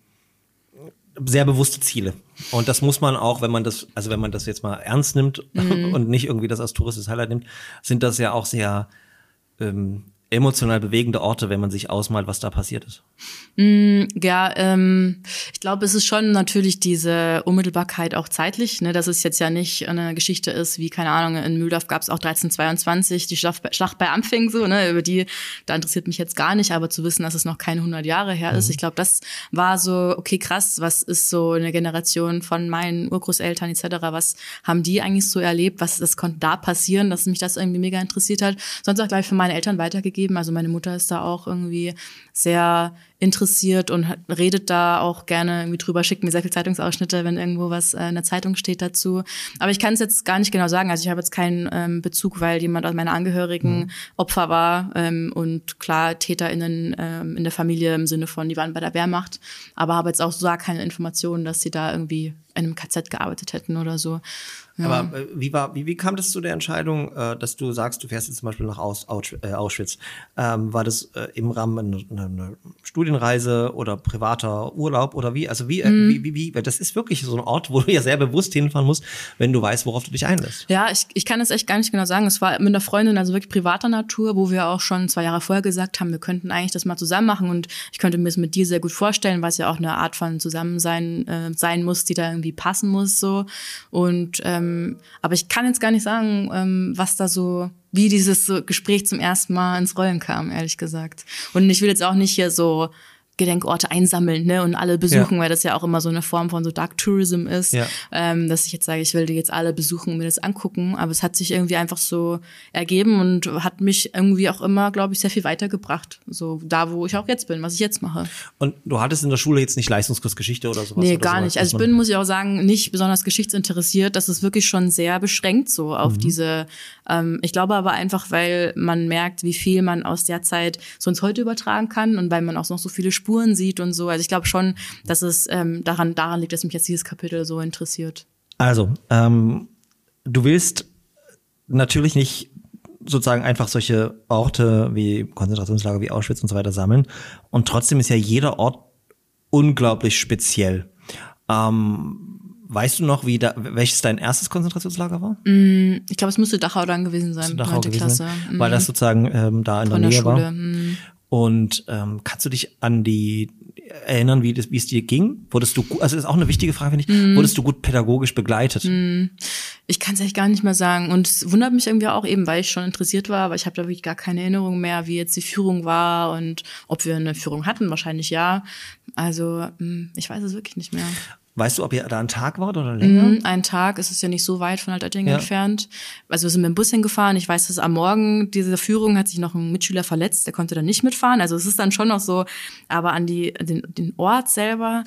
sehr bewusste Ziele. Und das muss man auch, wenn man das, also wenn man das jetzt mal ernst nimmt mhm. und nicht irgendwie das als touristisches Highlight nimmt, sind das ja auch sehr ähm, emotional bewegende Orte, wenn man sich ausmalt, was da passiert ist. Mm, ja, ähm, ich glaube, es ist schon natürlich diese Unmittelbarkeit auch zeitlich, ne, dass es jetzt ja nicht eine Geschichte ist, wie, keine Ahnung, in Mühldorf gab es auch 1322, die Schlacht, Schlacht bei Ampfing, so, ne, über die, da interessiert mich jetzt gar nicht, aber zu wissen, dass es noch keine 100 Jahre her ist, mhm. ich glaube, das war so, okay, krass, was ist so eine Generation von meinen Urgroßeltern etc., was haben die eigentlich so erlebt, was, das konnte da passieren, dass mich das irgendwie mega interessiert hat, sonst auch gleich für meine Eltern weitergegeben gegeben. Also meine Mutter ist da auch irgendwie sehr interessiert und redet da auch gerne irgendwie drüber, schickt mir sehr viele Zeitungsausschnitte, wenn irgendwo was äh, in der Zeitung steht dazu. Aber ich kann es jetzt gar nicht genau sagen. Also ich habe jetzt keinen ähm, Bezug, weil jemand aus meiner Angehörigen mhm. Opfer war ähm, und klar TäterInnen ähm, in der Familie im Sinne von, die waren bei der Wehrmacht, aber habe jetzt auch so keine Informationen, dass sie da irgendwie in einem KZ gearbeitet hätten oder so. Ja. Aber äh, wie, war, wie, wie kam das zu der Entscheidung, äh, dass du sagst, du fährst jetzt zum Beispiel nach Aus, Aus, äh, Auschwitz? Ähm, war das äh, im Rahmen einer, einer Studie Studienreise oder privater Urlaub oder wie? Also wie, Mhm. äh, wie, wie, wie, weil das ist wirklich so ein Ort, wo du ja sehr bewusst hinfahren musst, wenn du weißt, worauf du dich einlässt. Ja, ich, ich kann es echt gar nicht genau sagen. Es war mit einer Freundin, also wirklich privater Natur, wo wir auch schon zwei Jahre vorher gesagt haben, wir könnten eigentlich das mal zusammen machen und ich könnte mir es mit dir sehr gut vorstellen, weil es ja auch eine Art von Zusammensein äh, sein muss, die da irgendwie passen muss so. Und ähm, aber ich kann jetzt gar nicht sagen, ähm, was da so wie dieses Gespräch zum ersten Mal ins Rollen kam, ehrlich gesagt. Und ich will jetzt auch nicht hier so Gedenkorte einsammeln ne, und alle besuchen, Ja. weil das ja auch immer so eine Form von so Dark Tourism ist, Ja. ähm, dass ich jetzt sage, ich will die jetzt alle besuchen und mir das angucken. Aber es hat sich irgendwie einfach so ergeben und hat mich irgendwie auch immer, glaube ich, sehr viel weitergebracht. So da, wo ich auch jetzt bin, was ich jetzt mache. Und du hattest in der Schule jetzt nicht Leistungskurs Geschichte oder sowas? Nee, oder gar sowas, nicht. Also ich bin, muss ich auch sagen, nicht besonders geschichtsinteressiert. Das ist wirklich schon sehr beschränkt so auf Mhm. diese, ähm, ich glaube aber einfach, weil man merkt, wie viel man aus der Zeit so ins Heute übertragen kann und weil man auch noch so viele Spuren sieht und so. Also ich glaube schon, dass es ähm, daran, daran liegt, dass mich jetzt dieses Kapitel so interessiert. Also, ähm, du willst natürlich nicht sozusagen einfach solche Orte wie Konzentrationslager wie Auschwitz und so weiter sammeln. Und trotzdem ist ja jeder Ort unglaublich speziell. Ähm, weißt du noch, wie da, welches dein erstes Konzentrationslager war? Ich glaube, es müsste Dachau dann gewesen sein, Dachau gewesen, Klasse. Mhm. weil das sozusagen ähm, da in Von der der Nähe Schule. war. mhm. Und ähm, kannst du dich an die erinnern, wie, das, wie es dir ging? Wurdest du, also das ist auch eine wichtige Frage, finde ich, Mhm. wurdest du gut pädagogisch begleitet? Ich kann es echt gar nicht mehr sagen. Und es wundert mich irgendwie auch eben, weil ich schon interessiert war, aber ich habe da wirklich gar keine Erinnerung mehr, wie jetzt die Führung war und ob wir eine Führung hatten. Wahrscheinlich ja. Also mh, ich weiß es wirklich nicht mehr. Weißt du, ob ihr da ein Tag wart oder länger? Mhm, Ein Tag, es ist ja nicht so weit von Altötting Ja. entfernt. Also wir sind mit dem Bus hingefahren. Ich weiß, dass am Morgen dieser Führung hat sich noch ein Mitschüler verletzt, der konnte dann nicht mitfahren. Also es ist dann schon noch so, aber an die, den, den Ort selber.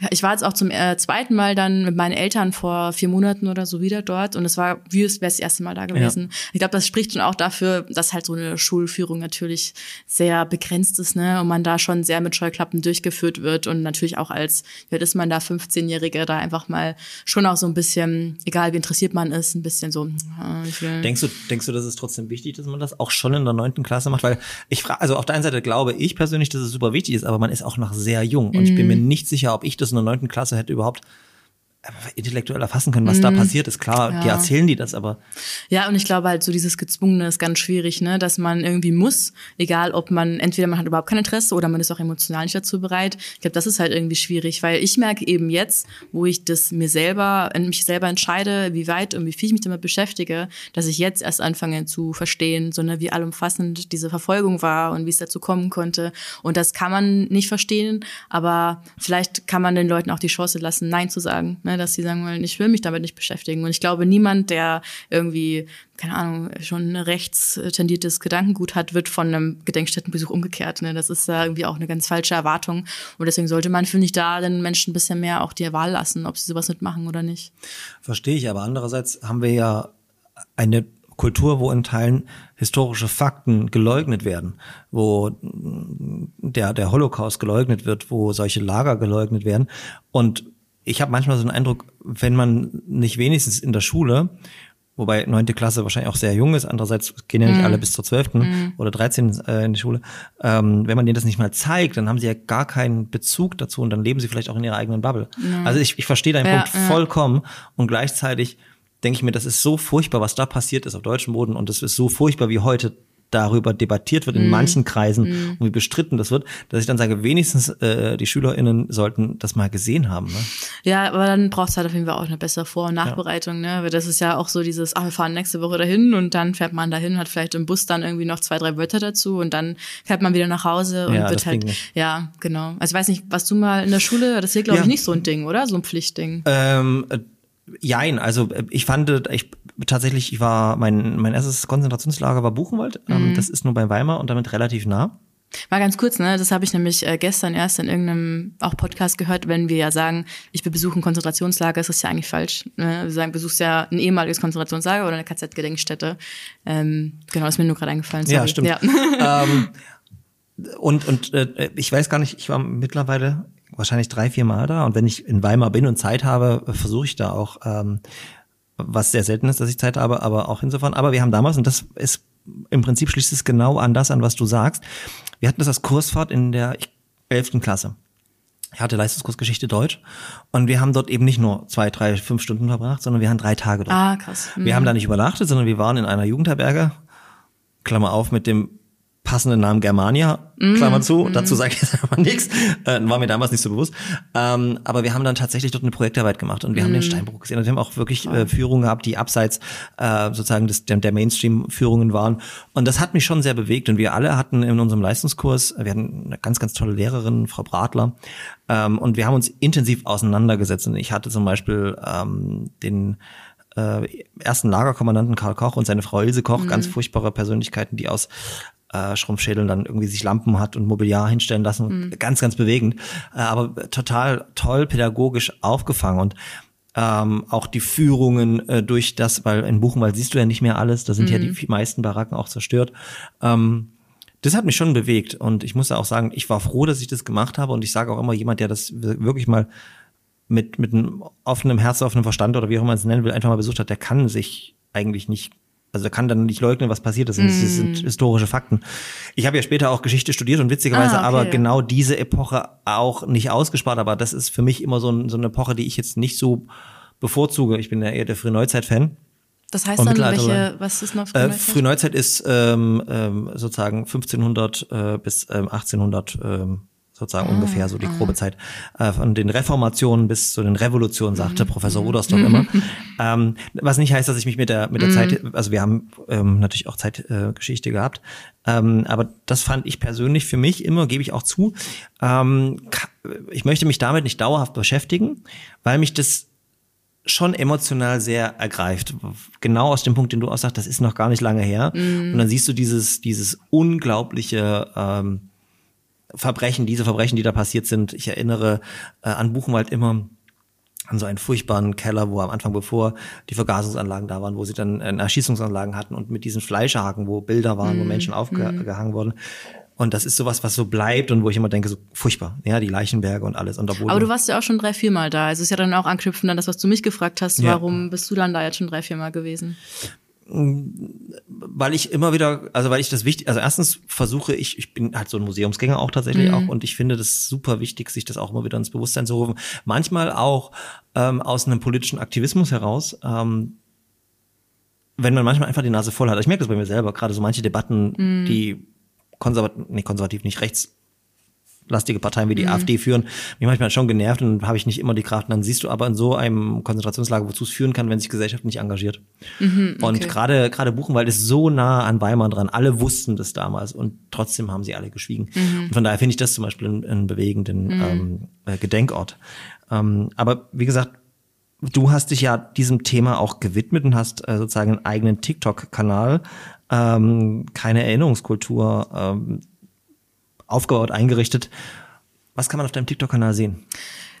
Ja, ich war jetzt auch zum äh, zweiten Mal dann mit meinen Eltern vor vier Monaten oder so wieder dort und es war, wie es wäre das erste Mal da gewesen. Ich glaube, das spricht schon auch dafür, dass halt so eine Schulführung natürlich sehr begrenzt ist, ne, und man da schon sehr mit Scheuklappen durchgeführt wird und natürlich auch als, wie ist man da, 15-Jährige da einfach mal schon auch so ein bisschen, egal wie interessiert man ist, ein bisschen so, will. Denkst du, denkst du, das ist trotzdem wichtig, dass man das auch schon in der neunten Klasse macht? Weil ich frage, also auf der einen Seite glaube ich persönlich, dass es super wichtig ist, aber man ist auch noch sehr jung und ich bin mir Mhm. nicht sicher, ob ich das in der neunten Klasse hätte überhaupt intellektuell erfassen können, was da passiert ist. Klar, die Mhm. Ja. erzählen die das, aber Ja, und ich glaube halt so dieses Gezwungene ist ganz schwierig, ne, dass man irgendwie muss, egal ob man, entweder man hat überhaupt kein Interesse oder man ist auch emotional nicht dazu bereit. Ich glaube, das ist halt irgendwie schwierig, weil ich merke eben jetzt, wo ich das mir selber, mich selber entscheide, wie weit und wie viel ich mich damit beschäftige, dass ich jetzt erst anfange zu verstehen, so ne, wie allumfassend diese Verfolgung war und wie es dazu kommen konnte. Und das kann man nicht verstehen, aber vielleicht kann man den Leuten auch die Chance lassen, Nein zu sagen, ne, dass sie sagen wollen, ich will mich damit nicht beschäftigen. Und ich glaube, niemand, der irgendwie, keine Ahnung, schon ein rechts tendiertes Gedankengut hat, wird von einem Gedenkstättenbesuch umgekehrt. Ne? Das ist da irgendwie auch eine ganz falsche Erwartung. Und deswegen sollte man, finde ich, da den Menschen ein bisschen mehr auch die Wahl lassen, ob sie sowas mitmachen oder nicht. verstehe ich. Aber andererseits haben wir ja eine Kultur, wo in Teilen historische Fakten geleugnet werden, wo der, der Holocaust geleugnet wird, wo solche Lager geleugnet werden. Und ich habe manchmal so den Eindruck, wenn man nicht wenigstens in der Schule, wobei neunte Klasse wahrscheinlich auch sehr jung ist, andererseits gehen ja nicht alle bis zur zwölften oder 13 äh, in die Schule, ähm, wenn man denen das nicht mal zeigt, dann haben sie ja gar keinen Bezug dazu und dann leben sie vielleicht auch in ihrer eigenen Bubble. Also ich, ich verstehe deinen Ja, Punkt ja. vollkommen und gleichzeitig denke ich mir, das ist so furchtbar, was da passiert ist auf deutschem Boden und das ist so furchtbar, wie heute darüber debattiert wird in Mhm. manchen Kreisen und wie bestritten das wird, dass ich dann sage, wenigstens äh, die SchülerInnen sollten das mal gesehen haben. Ne? Ja, aber dann braucht es halt auf jeden Fall auch eine bessere Vor- und Nachbereitung, ne? Weil das ist ja auch so dieses, ah, wir fahren nächste Woche dahin und dann fährt man dahin, hat vielleicht im Bus dann irgendwie noch zwei, drei Wörter dazu und dann fährt man wieder nach Hause und Ja, wird halt, ja, genau. Also ich weiß nicht, was du mal in der Schule, das ist hier glaube Ja. ich nicht so ein Ding, oder? So ein Pflichtding. Ähm, äh, jein, also äh, ich fand, äh, ich tatsächlich, ich war, mein, mein erstes Konzentrationslager war Buchenwald. Mhm. Ähm, das ist nur bei Weimar und damit relativ nah. Mal ganz kurz, ne? Das habe ich nämlich äh, gestern erst in irgendeinem auch Podcast gehört, wenn wir ja sagen, ich will besuchen Konzentrationslager, ist das ja eigentlich falsch. Ne? Wir sagen, besuchst ja ein ehemaliges Konzentrationslager oder eine KZ-Gedenkstätte. Ähm, genau, ist mir nur gerade eingefallen. Sorry. Ja, stimmt. Ja. ähm, und und äh, ich weiß gar nicht, ich war mittlerweile wahrscheinlich drei, vier Mal da und wenn ich in Weimar bin und Zeit habe, versuche ich da auch, ähm, was sehr selten ist, dass ich Zeit habe, aber auch insofern. Aber wir haben damals, und das ist im Prinzip schließt es genau an das an, was du sagst. Wir hatten das als Kursfahrt in der, 11. Klasse. Ich hatte Leistungskurs Geschichte Deutsch und wir haben dort eben nicht nur zwei, drei, fünf Stunden verbracht, sondern wir haben drei Tage dort. Ah, krass. Wir haben da nicht übernachtet, sondern wir waren in einer Jugendherberge, Klammer auf, mit dem passenden Namen Germania, Klammer zu, dazu sage ich jetzt aber nichts, äh, war mir damals nicht so bewusst. Ähm, aber wir haben dann tatsächlich dort eine Projektarbeit gemacht und wir haben den Steinbruch gesehen. Und wir haben auch wirklich äh, Führungen gehabt, die abseits äh, sozusagen des, der, der Mainstream-Führungen waren. Und das hat mich schon sehr bewegt. Und wir alle hatten in unserem Leistungskurs, wir hatten eine ganz, ganz tolle Lehrerin, Frau Bratler, ähm, und wir haben uns intensiv auseinandergesetzt. Und ich hatte zum Beispiel ähm, den äh, ersten Lagerkommandanten Karl Koch und seine Frau Ilse Koch, ganz furchtbare Persönlichkeiten, die aus äh, Schrumpfschädeln dann irgendwie sich Lampen hat und Mobiliar hinstellen lassen. Ganz, ganz bewegend. Äh, aber total toll pädagogisch aufgefangen und ähm, auch die Führungen äh, durch das, weil in Buchenwald siehst du ja nicht mehr alles, da sind ja die vi- meisten Baracken auch zerstört. Ähm, das hat mich schon bewegt und ich muss auch sagen, ich war froh, dass ich das gemacht habe und ich sage auch immer, jemand, der das wir- wirklich mal mit, mit einem offenen Herz, offenem Verstand oder wie auch immer man es nennen will, einfach mal besucht hat, der kann sich eigentlich nicht, also der kann dann nicht leugnen, was passiert ist. Und Das sind historische Fakten. Ich habe ja später auch Geschichte studiert und witzigerweise Ah, okay. aber genau diese Epoche auch nicht ausgespart, aber das ist für mich immer so, ein, so eine Epoche, die ich jetzt nicht so bevorzuge. Ich bin ja eher der Frühneuzeit-Fan. Das heißt dann, welche, was ist noch Äh, Frühneuzeit? Frühneuzeit ist ähm, ähm, sozusagen 1500 äh, bis ähm, 1800 ähm, sozusagen ungefähr so die grobe Zeit äh, von den Reformationen bis zu den Revolutionen sagte Professor Rudersdorf immer. Ähm, was nicht heißt dass ich mich mit der mit der Zeit also wir haben ähm, natürlich auch Zeitgeschichte äh, gehabt ähm, aber das fand ich persönlich für mich immer gebe ich auch zu ähm, ich möchte mich damit nicht dauerhaft beschäftigen weil mich das schon emotional sehr ergreift. Genau aus dem Punkt, den du auch sagst, das ist noch gar nicht lange her. Und dann siehst du dieses, dieses unglaubliche ähm, Verbrechen, diese Verbrechen, die da passiert sind. Ich erinnere äh, an Buchenwald immer an so einen furchtbaren Keller, wo am Anfang, bevor die Vergasungsanlagen da waren, wo sie dann äh, Erschießungsanlagen hatten und mit diesen Fleischhaken, wo Bilder waren, wo Menschen aufgehangen wurden. Und das ist sowas, was so bleibt und wo ich immer denke, so furchtbar. Ja, die Leichenberge und alles. Und obwohl Aber du warst ja auch schon drei, vier Mal da. Also ist ja dann auch anknüpfend an das, was du mich gefragt hast. Ja. Warum bist du dann da jetzt schon drei, vier Mal gewesen? Weil ich immer wieder, also weil ich das wichtig, also erstens versuche ich, ich bin halt so ein Museumsgänger auch tatsächlich auch und ich finde das super wichtig, sich das auch immer wieder ins Bewusstsein zu rufen. Manchmal auch ähm, aus einem politischen Aktivismus heraus, ähm, wenn man manchmal einfach die Nase voll hat. Ich merke das bei mir selber, gerade so manche Debatten, die konservativ, nee, konservativ nicht rechts lastige Parteien wie die AfD führen, mich manchmal schon genervt und habe ich nicht immer die Kraft. Und dann siehst du aber in so einem Konzentrationslager, wozu es führen kann, wenn sich Gesellschaft nicht engagiert. Und gerade gerade Buchenwald ist so nah an Weimar dran. Alle wussten das damals und trotzdem haben sie alle geschwiegen. Und von daher finde ich das zum Beispiel einen, einen bewegenden ähm, äh, Gedenkort. Ähm, aber wie gesagt, du hast dich ja diesem Thema auch gewidmet und hast äh, sozusagen einen eigenen TikTok-Kanal, ähm, keine Erinnerungskultur ähm, aufgebaut, eingerichtet. Was kann man auf deinem TikTok-Kanal sehen?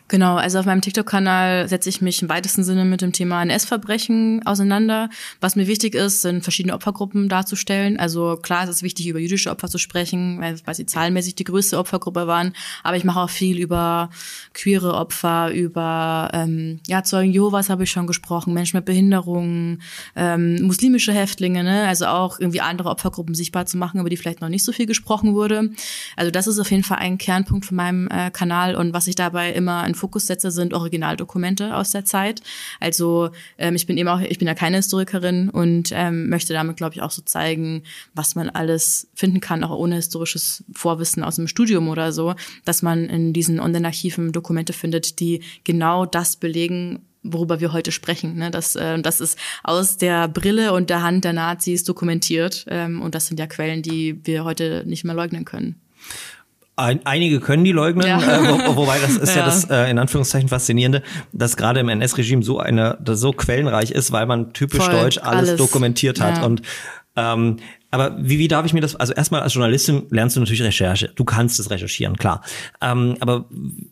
Genau, also auf meinem TikTok-Kanal setze ich mich im weitesten Sinne mit dem Thema NS-Verbrechen auseinander. Was mir wichtig ist, sind verschiedene Opfergruppen darzustellen. Also klar, es ist wichtig, über jüdische Opfer zu sprechen, weil, sie zahlenmäßig die größte Opfergruppe waren. Aber ich mache auch viel über queere Opfer, über ähm, ja, Zeugen Jehovas habe ich schon gesprochen, Menschen mit Behinderungen, ähm, muslimische Häftlinge, ne? also auch irgendwie andere Opfergruppen sichtbar zu machen, über die vielleicht noch nicht so viel gesprochen wurde. Also das ist auf jeden Fall ein Kernpunkt von meinem äh, Kanal und was ich dabei immer in Fokus setze, sind Originaldokumente aus der Zeit. Also ähm, ich bin eben auch, ich bin ja keine Historikerin und ähm, möchte damit, glaube ich, auch so zeigen, was man alles finden kann, auch ohne historisches Vorwissen aus dem Studium oder so, dass man in diesen Online-Archiven Dokumente findet, die genau das belegen, worüber wir heute sprechen. Ne? Das, äh, das ist aus der Brille und der Hand der Nazis dokumentiert. Ähm, und das sind ja Quellen, die wir heute nicht mehr leugnen können. Ein, einige können die leugnen, Ja. äh, wo, wobei das ist ja, Ja. das äh, in Anführungszeichen faszinierende, dass gerade im NS-Regime so eine, so quellenreich ist, weil man typisch Voll, deutsch alles, alles. dokumentiert hat Ja. und ähm, aber wie, wie darf ich mir das, also erstmal als Journalistin lernst du natürlich Recherche. Du kannst es recherchieren, klar. Ähm, aber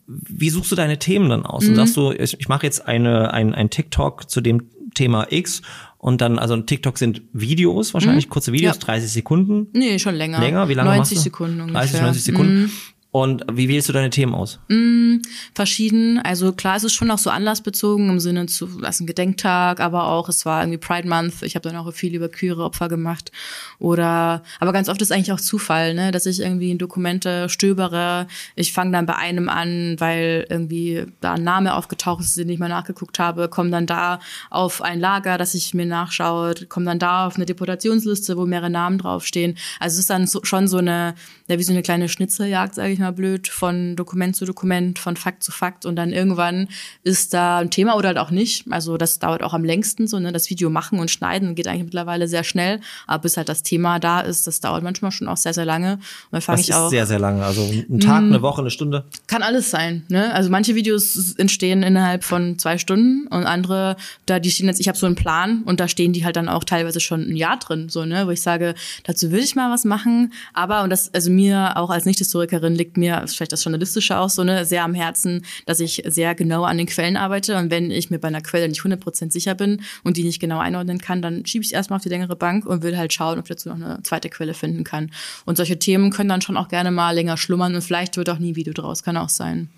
wie suchst du deine Themen dann aus? Und Mhm. sagst du, ich, ich mache jetzt eine, ein, ein TikTok zu dem Thema X und dann, also TikTok sind Videos wahrscheinlich, kurze Videos, Mhm. Ja. 30 Sekunden. Nee, schon länger. Länger? Wie lange 90 machst du? Sekunden ungefähr. 30, 90 Sekunden. Mhm. Und wie wählst du deine Themen aus? Mm, verschieden. Also klar, es ist schon auch so anlassbezogen im Sinne zu, was ein Gedenktag, aber auch es war irgendwie Pride Month. Ich habe dann auch viel über queere Opfer gemacht. Oder, aber ganz oft ist eigentlich auch Zufall, ne, dass ich irgendwie in Dokumente stöbere. Ich fange dann bei einem an, weil irgendwie da ein Name aufgetaucht ist, den ich mal nachgeguckt habe, komme dann da auf ein Lager, das ich mir nachschaue, komme dann da auf eine Deportationsliste, wo mehrere Namen draufstehen. Also es ist dann so, schon so eine, ja, wie so eine kleine Schnitzeljagd, sage ich mal blöd, von Dokument zu Dokument, von Fakt zu Fakt und dann irgendwann ist da ein Thema oder halt auch nicht. Also das dauert auch am längsten, so ne, das Video machen und schneiden geht eigentlich mittlerweile sehr schnell, aber bis halt das Thema da ist, das dauert manchmal schon auch sehr sehr lange. Und dann fange ich ist auch sehr, sehr lange. Also ein Tag, eine Woche, eine Stunde. kann alles sein, ne? Also manche Videos entstehen innerhalb von zwei Stunden und andere, da die stehen jetzt, ich habe so einen Plan und da stehen die halt dann auch teilweise schon ein Jahr drin, so ne, wo ich sage, dazu will ich mal was machen, aber und das also mir auch als Nicht-Historikerin liegt mir ist vielleicht das journalistische auch so ne sehr am Herzen, dass ich sehr genau an den Quellen arbeite und wenn ich mir bei einer Quelle nicht 100% sicher bin und die nicht genau einordnen kann, dann schiebe ich erstmal auf die längere Bank und will halt schauen, ob ich dazu noch eine zweite Quelle finden kann. Und solche Themen können dann schon auch gerne mal länger schlummern und vielleicht wird auch nie ein Video draus, kann auch sein.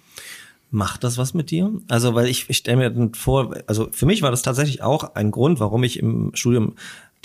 Macht das was mit dir? Also, weil ich, ich stelle mir dann vor, also für mich war das tatsächlich auch ein Grund, warum ich im Studium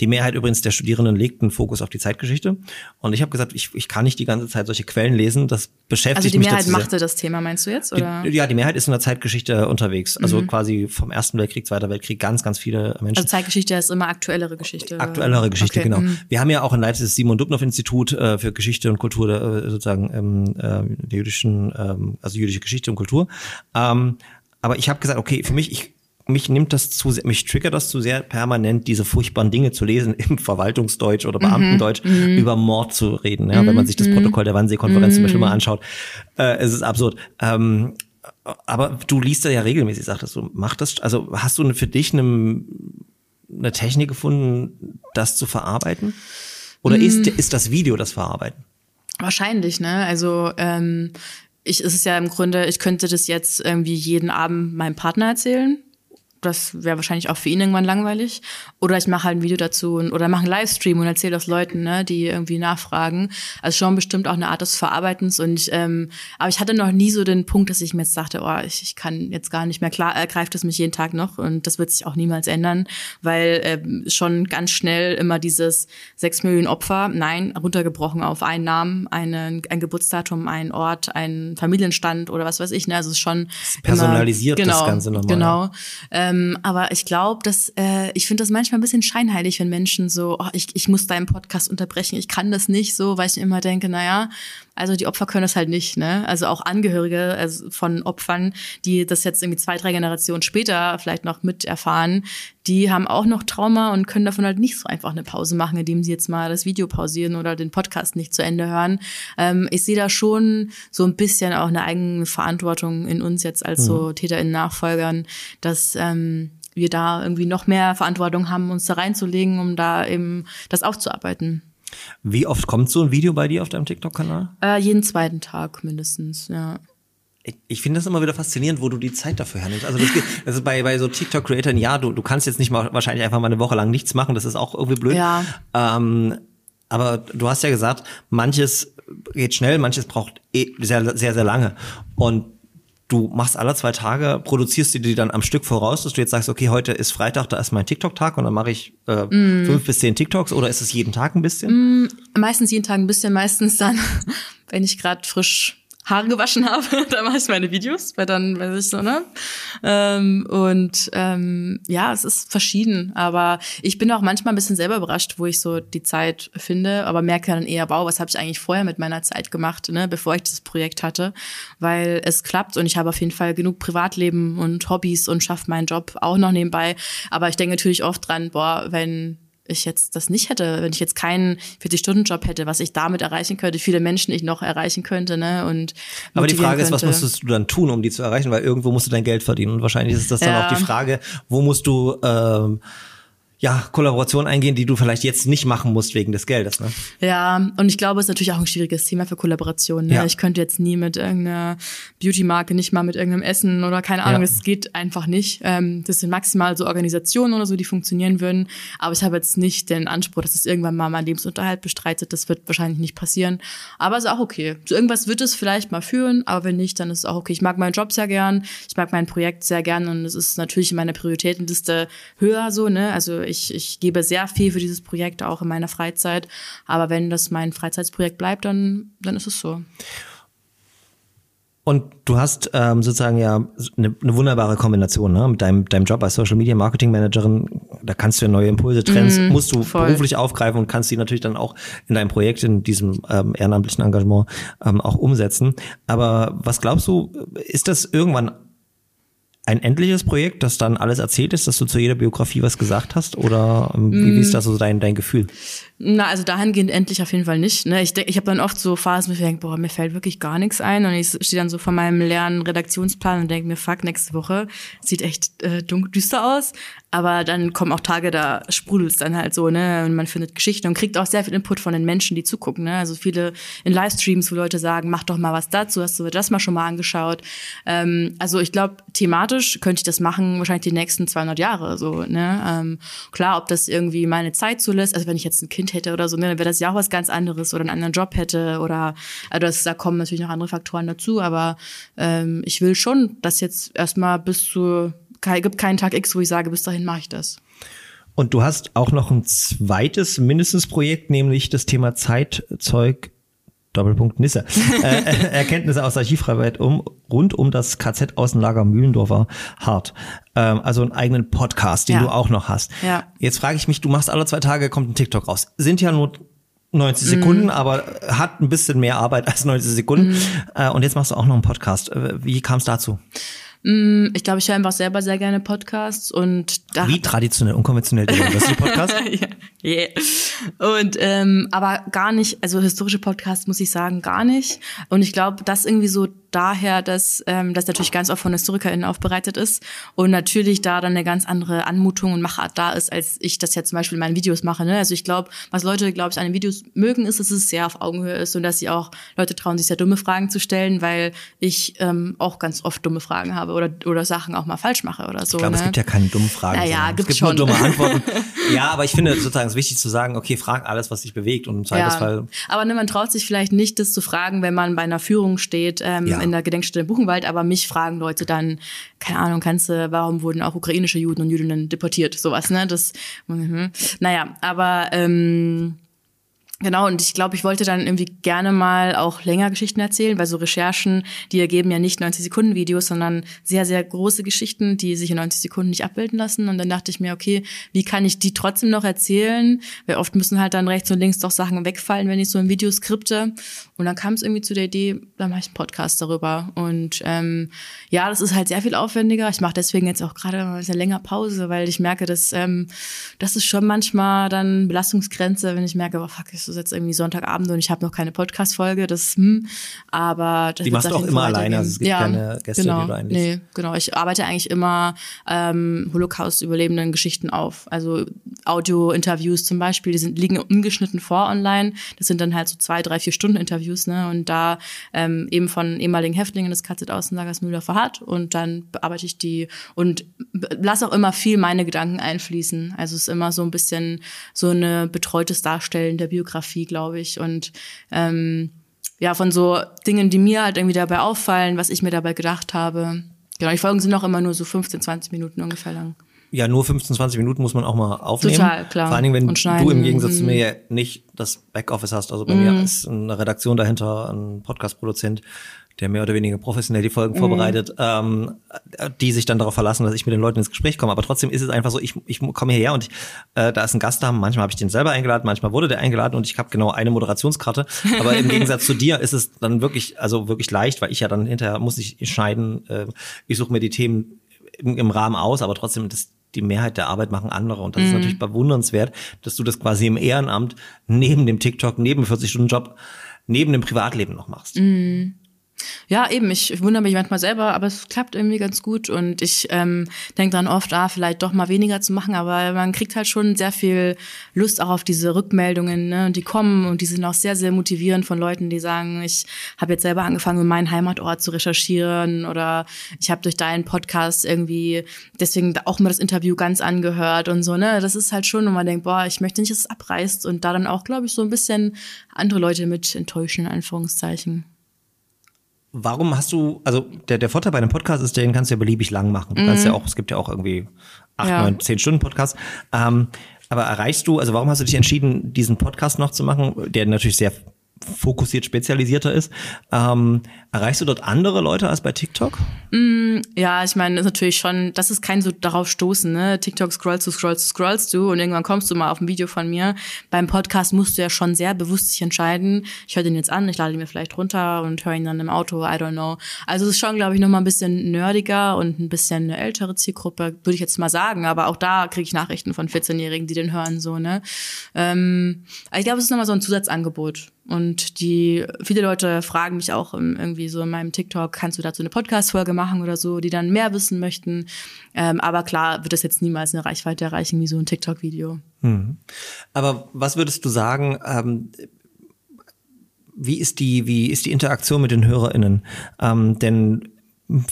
die Mehrheit übrigens der Studierenden legt einen Fokus auf die Zeitgeschichte. Und ich habe gesagt, ich, ich kann nicht die ganze Zeit solche Quellen lesen. Das beschäftigt Also die mich Mehrheit machte das Thema, meinst du jetzt? Oder? Die, ja, die Mehrheit ist in der Zeitgeschichte unterwegs. Also quasi vom Ersten Weltkrieg, Zweiter Weltkrieg, ganz, ganz viele Menschen. Also Zeitgeschichte ist immer aktuellere Geschichte. Aktuellere Geschichte, Okay, genau. mhm. Wir haben ja auch in Leipzig das Simon Dubnow Institut äh, für Geschichte und Kultur, äh, sozusagen ähm, äh, der jüdischen, ähm, also jüdische Geschichte und Kultur. Ähm, aber ich habe gesagt, okay, für mich, ich mich nimmt das zu sehr, mich triggert das zu sehr permanent, diese furchtbaren Dinge zu lesen im Verwaltungsdeutsch oder Beamtendeutsch über Mord zu reden. Ja, wenn man sich das Protokoll der Wannsee-Konferenz zum Beispiel mal anschaut, äh, es ist absurd. Ähm, aber du liest da ja regelmäßig, sagtest du. Macht das, also hast du für dich eine, eine Technik gefunden, das zu verarbeiten? Oder ist, ist das Video das Verarbeiten? Wahrscheinlich, ne? Also ähm, ich ist es ja im Grunde, ich könnte das jetzt irgendwie jeden Abend meinem Partner erzählen. Das wäre wahrscheinlich auch für ihn irgendwann langweilig. Oder ich mache halt ein Video dazu und, oder mache einen Livestream und erzähle das Leuten, ne, die irgendwie nachfragen. Also schon bestimmt auch eine Art des Verarbeitens. Und ähm, aber ich hatte noch nie so den Punkt, dass ich mir jetzt dachte, oh, ich, ich kann jetzt gar nicht mehr klar, ergreift es mich jeden Tag noch. Und das wird sich auch niemals ändern, weil ähm, schon ganz schnell immer dieses sechs Millionen Opfer, nein, runtergebrochen auf einen Namen, einen, ein Geburtsdatum, einen Ort, einen Familienstand oder was weiß ich. Ne? Also es ist schon personalisiert immer, das genau, Ganze nochmal, Genau. Ähm, aber ich glaube, dass äh, ich finde das manchmal ein bisschen scheinheilig, wenn Menschen so, oh, ich, ich muss deinen Podcast unterbrechen, ich kann das nicht so, weil ich immer denke, naja, also die Opfer können das halt nicht, ne? Also auch Angehörige also von Opfern, die das jetzt irgendwie zwei, drei Generationen später vielleicht noch miterfahren, die haben auch noch Trauma und können davon halt nicht so einfach eine Pause machen, indem sie jetzt mal das Video pausieren oder den Podcast nicht zu Ende hören. Ähm, ich sehe da schon so ein bisschen auch eine eigene Verantwortung in uns jetzt als so TäterInnen Nachfolgern, dass ähm, wir da irgendwie noch mehr Verantwortung haben, uns da reinzulegen, um da eben das aufzuarbeiten. Wie oft kommt so ein Video bei dir auf deinem TikTok-Kanal? Äh, jeden zweiten Tag mindestens, ja. Ich, finde das immer wieder faszinierend, wo du die Zeit dafür hernimmst. Also das, geht- das ist bei, bei so TikTok-Creatoren, ja, du, du kannst jetzt nicht mal wahrscheinlich einfach mal eine Woche lang nichts machen, das ist auch irgendwie blöd. Ja. Ähm, aber du hast ja gesagt, manches geht schnell, manches braucht eh sehr, sehr, sehr lange. Und du machst alle zwei Tage, produzierst du die dann am Stück voraus, dass du jetzt sagst, okay, heute ist Freitag, da ist mein TikTok-Tag und dann mache ich äh, Mm. fünf bis zehn TikToks oder ist es jeden Tag ein bisschen? Meistens jeden Tag ein bisschen, meistens dann, wenn ich gerade frisch Haare gewaschen habe, dann mache ich meine Videos, weil dann weiß ich so, ne? Ähm, und ähm, ja, es ist verschieden, aber ich bin auch manchmal ein bisschen selber überrascht, wo ich so die Zeit finde, aber merke dann eher, wow, was habe ich eigentlich vorher mit meiner Zeit gemacht, ne, bevor ich das Projekt hatte, weil es klappt und ich habe auf jeden Fall genug Privatleben und Hobbys und schaffe meinen Job auch noch nebenbei, aber ich denke natürlich oft dran, boah, wenn ich jetzt das nicht hätte, wenn ich jetzt keinen 40-Stunden-Job hätte, was ich damit erreichen könnte, viele Menschen ich noch erreichen könnte, ne? Und Aber die Frage ist, was könnte. musstest du dann tun, um die zu erreichen? Weil irgendwo musst du dein Geld verdienen. Und wahrscheinlich ist das dann Ja. auch die Frage, wo musst du ähm, ja, Kollaboration eingehen, die du vielleicht jetzt nicht machen musst wegen des Geldes. Ne? Ja, und ich glaube, es ist natürlich auch ein schwieriges Thema für Kollaboration. Ne? Ja. Ich könnte jetzt nie mit irgendeiner Beauty-Marke, nicht mal mit irgendeinem Essen oder keine Ahnung, Ja. es geht einfach nicht. Ähm, das sind maximal so Organisationen oder so, die funktionieren würden. Aber ich habe jetzt nicht den Anspruch, dass es irgendwann mal meinen Lebensunterhalt bestreitet. Das wird wahrscheinlich nicht passieren. Aber ist auch okay. Zu irgendwas wird es vielleicht mal führen, aber wenn nicht, dann ist es auch okay. Ich mag meinen Job sehr gern, ich mag mein Projekt sehr gern und es ist natürlich in meiner Prioritätenliste höher so, ne? Also ich, ich gebe sehr viel für dieses Projekt auch in meiner Freizeit. Aber wenn das mein Freizeitsprojekt bleibt, dann, dann ist es so. Und du hast ähm, sozusagen ja eine, eine wunderbare Kombination ne? mit deinem, deinem Job als Social Media Marketing Managerin. Da kannst du ja neue Impulse, Trends, musst du voll. beruflich aufgreifen und kannst die natürlich dann auch in deinem Projekt, in diesem ähm, ehrenamtlichen Engagement ähm, auch umsetzen. Aber was glaubst du, ist das irgendwann ein endliches Projekt, das dann alles erzählt ist, dass du zu jeder Biografie was gesagt hast? Oder ähm, wie, Mm. wie ist das so dein, dein Gefühl? Na, also dahingehend endlich auf jeden Fall nicht. Ne? Ich denk, ich habe dann oft so Phasen, wo ich denke, boah, mir fällt wirklich gar nichts ein. Und ich stehe dann so vor meinem leeren Redaktionsplan und denke mir, fuck, nächste Woche sieht echt äh, dunkel, düster aus. Aber dann kommen auch Tage, da sprudelt's dann halt so, ne? Und man findet Geschichten und kriegt auch sehr viel Input von den Menschen, die zugucken. Ne? Also viele in Livestreams, wo Leute sagen, mach doch mal was dazu, hast du das mal schon mal angeschaut. Ähm, also ich glaube, thematisch könnte ich das machen, wahrscheinlich die nächsten 200 Jahre. So, ne? ähm, klar, ob das irgendwie meine Zeit zulässt, also wenn ich jetzt ein Kind hätte oder so, ne, dann wäre das ja auch was ganz anderes oder einen anderen Job hätte oder also das, da kommen natürlich noch andere Faktoren dazu, aber ähm, ich will schon, dass jetzt erstmal bis zu gibt keinen Tag X, wo ich sage, bis dahin mache ich das. Und du hast auch noch ein zweites mindestens Projekt, nämlich das Thema Zeitzeug Doppelpunkt Nisse. äh, äh, Erkenntnisse aus Archivarbeit um, rund um das KZ-Außenlager Mühlendorfer Hart. Ähm, also einen eigenen Podcast, den Ja. du auch noch hast. Ja. Jetzt frage ich mich, du machst alle zwei Tage, kommt ein TikTok raus. Sind ja nur 90 Sekunden, aber hat ein bisschen mehr Arbeit als 90 Sekunden. Äh, und jetzt machst du auch noch einen Podcast. Äh, Wie kam es dazu? Ich glaube, ich höre einfach selber sehr gerne Podcasts und da Wie traditionell, unkonventionell der University-Podcast? ja. Yeah. Und ähm, aber gar nicht, also historische Podcasts muss ich sagen, gar nicht. Und ich glaube, das irgendwie so daher, dass ähm, das natürlich ganz oft von HistorikerInnen aufbereitet ist und natürlich da dann eine ganz andere Anmutung und Machart da ist, als ich das jetzt zum Beispiel in meinen Videos mache. Ne? Also ich glaube, was Leute, glaube ich, an den Videos mögen, ist, dass es sehr auf Augenhöhe ist und dass sie auch Leute trauen, sich sehr dumme Fragen zu stellen, weil ich ähm, auch ganz oft dumme Fragen habe oder, oder Sachen auch mal falsch mache oder so. Ich glaube, ne? es gibt ja keine dummen Fragen. Naja, es gibt nur schon. dumme Antworten. ja, aber ich finde sozusagen es ist wichtig zu sagen, okay, frag alles, was dich bewegt und im Zweifelsfall. Ja. Aber ne, man traut sich vielleicht nicht, das zu fragen, wenn man bei einer Führung steht ähm, Ja. in der Gedenkstätte Buchenwald. Aber mich fragen Leute dann, keine Ahnung, kannst du, warum wurden auch ukrainische Juden und Jüdinnen deportiert? Sowas, ne? Das, mhm. naja, aber ähm, Genau, und ich glaube, ich wollte dann irgendwie gerne mal auch länger Geschichten erzählen, weil so Recherchen, die ergeben ja nicht 90 Sekunden Videos, sondern sehr, sehr große Geschichten, die sich in 90 Sekunden nicht abbilden lassen. Und dann dachte ich mir, okay, wie kann ich die trotzdem noch erzählen? Weil oft müssen halt dann rechts und links doch Sachen wegfallen, wenn ich so ein Video skripte. Und dann kam es irgendwie zu der Idee, dann mache ich einen Podcast darüber. Und ähm, ja, das ist halt sehr viel aufwendiger. Ich mache deswegen jetzt auch gerade sehr länger Pause, weil ich merke, dass ähm, das ist schon manchmal dann Belastungsgrenze, wenn ich merke, oh fuck, es ist jetzt irgendwie Sonntagabend und ich habe noch keine Podcast-Folge. Das, hm, aber das Die machst du auch immer alleine, also es gibt keine Gäste, die genau, du einlädst. Nee, genau. Ich arbeite eigentlich immer ähm, Holocaust-überlebenden Geschichten auf. Also Audio-Interviews zum Beispiel, die sind, liegen ungeschnitten vor online. Das sind dann halt so zwei, drei, vier Stunden Interviews, ne? Und da ähm, eben von ehemaligen Häftlingen des KZ-Außenlagers Mühldorfer Hart und dann bearbeite ich die und lasse auch immer viel meine Gedanken einfließen. Also es ist immer so ein bisschen so eine betreutes Darstellen der Biografie, glaube ich. Und ähm, ja, von so Dingen, die mir halt irgendwie dabei auffallen, was ich mir dabei gedacht habe. Genau, die Folgen sind auch immer nur so 15, 20 Minuten ungefähr lang. Ja, nur 15, 20 Minuten muss man auch mal aufnehmen. Total, klar. Vor allen Dingen, wenn du im Gegensatz zu mir ja nicht das Backoffice hast. Also bei Mhm. mir ist eine Redaktion dahinter, ein Podcast-Produzent, der mehr oder weniger professionell die Mhm. Folgen vorbereitet, ähm, die sich dann darauf verlassen, dass ich mit den Leuten ins Gespräch komme. Aber trotzdem ist es einfach so, ich, ich komme hierher und ich, äh, da ist ein Gast da. Manchmal habe ich den selber eingeladen, manchmal wurde der eingeladen und ich habe genau eine Moderationskarte. Aber im Gegensatz zu dir ist es dann wirklich, also wirklich leicht, weil ich ja dann hinterher muss ich schneiden. Äh, ich suche mir die Themen im, im Rahmen aus, aber trotzdem das die Mehrheit der Arbeit machen andere und das ist natürlich bewundernswert, dass du das quasi im Ehrenamt neben dem TikTok, neben dem 40-Stunden-Job, neben dem Privatleben noch machst. Ja, eben. Ich wundere mich manchmal selber, aber es klappt irgendwie ganz gut. Und ich ähm, denke dann oft, ah, vielleicht doch mal weniger zu machen. Aber man kriegt halt schon sehr viel Lust auch auf diese Rückmeldungen, ne? Und die kommen und die sind auch sehr, sehr motivierend von Leuten, die sagen, ich habe jetzt selber angefangen, in meinen Heimatort zu recherchieren oder ich habe durch deinen Podcast irgendwie deswegen auch mal das Interview ganz angehört und so, ne? Das ist halt schon, wo man denkt, boah, ich möchte nicht, dass es abreißt und da dann auch, glaube ich, so ein bisschen andere Leute mit enttäuschen, in Anführungszeichen warum hast du, also der, der Vorteil bei einem Podcast ist, den kannst du ja beliebig lang machen. Du mhm. kannst ja auch, es gibt ja auch irgendwie acht, ja. neun, zehn Stunden Podcast. Ähm, aber erreichst du, also warum hast du dich entschieden, diesen Podcast noch zu machen, der natürlich sehr fokussiert spezialisierter ist. Ähm, erreichst du dort andere Leute als bei TikTok? Mm, ja, ich meine, ist natürlich schon, das ist kein so darauf stoßen, ne? TikTok scrollst du, scrollst du, scrollst du und irgendwann kommst du mal auf ein Video von mir. Beim Podcast musst du ja schon sehr bewusst sich entscheiden. Ich höre den jetzt an, ich lade ihn mir vielleicht runter und höre ihn dann im Auto, I don't know. Also es ist schon, glaube ich, nochmal ein bisschen nerdiger und ein bisschen eine ältere Zielgruppe, würde ich jetzt mal sagen. Aber auch da kriege ich Nachrichten von 14-Jährigen, die den hören, so, ne? Ähm, ich glaube, es ist nochmal so ein Zusatzangebot. Und die, viele Leute fragen mich auch irgendwie so in meinem TikTok, kannst du dazu eine Podcast-Folge machen oder so, die dann mehr wissen möchten. Ähm, aber klar wird das jetzt niemals eine Reichweite erreichen wie so ein TikTok-Video. Hm. Aber was würdest du sagen, ähm, wie ist die, wie ist die Interaktion mit den HörerInnen? Ähm, denn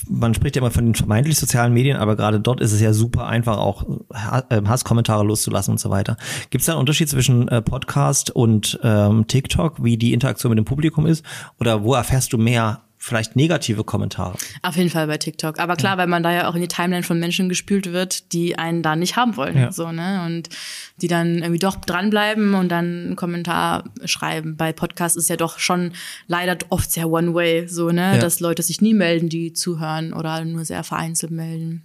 man spricht ja immer von den vermeintlich sozialen Medien, aber gerade dort ist es ja super einfach, auch äh, Hasskommentare loszulassen und so weiter. Gibt es da einen Unterschied zwischen äh, Podcast und ähm, TikTok, wie die Interaktion mit dem Publikum ist? Oder wo erfährst du mehr vielleicht negative Kommentare. Auf jeden Fall bei TikTok. Aber klar, ja. weil man da ja auch in die Timeline von Menschen gespült wird, die einen da nicht haben wollen. Ja. So, ne? Und die dann irgendwie doch dranbleiben und dann einen Kommentar schreiben. Bei Podcasts ist ja doch schon leider oft sehr one-way, so, ne? Ja. Dass Leute sich nie melden, die zuhören oder nur sehr vereinzelt melden.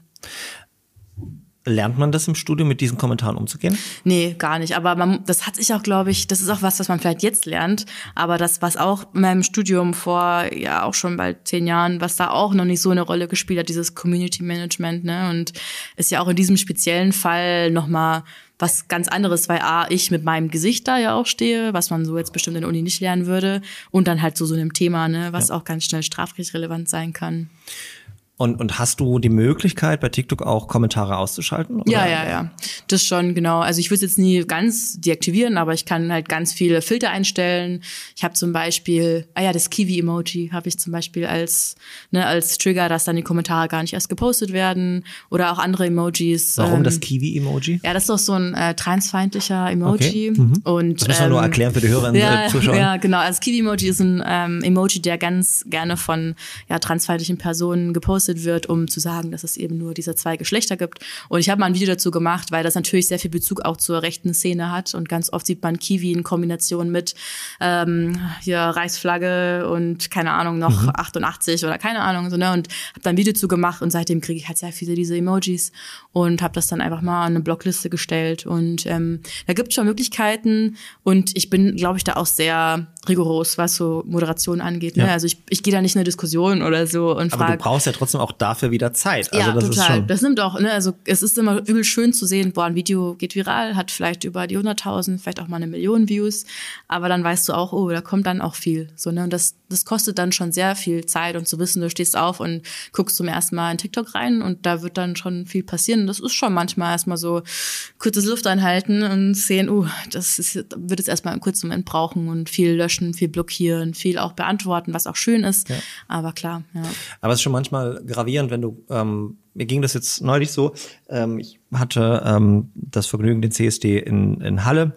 Lernt man das im Studium, mit diesen Kommentaren umzugehen? Nee, gar nicht. Aber man, das hat sich auch, glaube ich, das ist auch was, was man vielleicht jetzt lernt. Aber das, was auch in meinem Studium vor, ja, auch schon bald zehn Jahren, was da auch noch nicht so eine Rolle gespielt hat, dieses Community Management, ne? Und ist ja auch in diesem speziellen Fall nochmal was ganz anderes, weil A, ich mit meinem Gesicht da ja auch stehe, was man so jetzt bestimmt in der Uni nicht lernen würde. Und dann halt so so einem Thema, ne, was ja. auch ganz schnell strafrechtsrelevant sein kann. Und, und hast du die Möglichkeit, bei TikTok auch Kommentare auszuschalten? Oder? Ja, ja, ja. Das schon, genau. Also ich würde es jetzt nie ganz deaktivieren, aber ich kann halt ganz viele Filter einstellen. Ich habe zum Beispiel, ah ja, das Kiwi-Emoji habe ich zum Beispiel als, ne, als Trigger, dass dann die Kommentare gar nicht erst gepostet werden. Oder auch andere Emojis. Warum ähm, das Kiwi-Emoji? Ja, das ist doch so ein äh, transfeindlicher Emoji. Okay. Mhm. Und, das müssen wir ähm, nur erklären für die Hörer und ja, Zuschauer. Ja, genau. Also Kiwi-Emoji ist ein ähm, Emoji, der ganz gerne von ja, transfeindlichen Personen gepostet gepostet wird, um zu sagen, dass es eben nur diese zwei Geschlechter gibt. Und ich habe mal ein Video dazu gemacht, weil das natürlich sehr viel Bezug auch zur rechten Szene hat. Und ganz oft sieht man Kiwi in Kombination mit ähm, hier Reichsflagge und keine Ahnung, noch mhm. 88 oder keine Ahnung. So, ne? Und habe dann ein Video dazu gemacht und seitdem kriege ich halt sehr viele diese Emojis und habe das dann einfach mal an eine Blogliste gestellt. Und ähm, da gibt es schon Möglichkeiten und ich bin, glaube ich, da auch sehr rigoros, was so Moderation angeht. Ne? Ja. Also ich, ich gehe da nicht in eine Diskussion oder so und frage. Aber du brauchst ja trotzdem auch dafür wieder Zeit. Also ja, das total. Ist schon das nimmt auch, ne? Also es ist immer übel schön zu sehen, boah, ein Video geht viral, hat vielleicht über die 100.000, vielleicht auch mal eine Million Views, aber dann weißt du auch, oh, da kommt dann auch viel. So, ne? Und das, das kostet dann schon sehr viel Zeit und zu wissen, du stehst auf und guckst zum ersten Mal in TikTok rein und da wird dann schon viel passieren. Das ist schon manchmal erstmal so kurzes Luft einhalten und sehen, uh, das ist, wird jetzt erstmal einen kurzen Moment brauchen und viel löschen, viel blockieren, viel auch beantworten, was auch schön ist. Ja. Aber klar, ja. Aber es ist schon manchmal gravierend, wenn du, ähm, mir ging das jetzt neulich so, ähm, ich hatte ähm, das Vergnügen, den CSD in, in Halle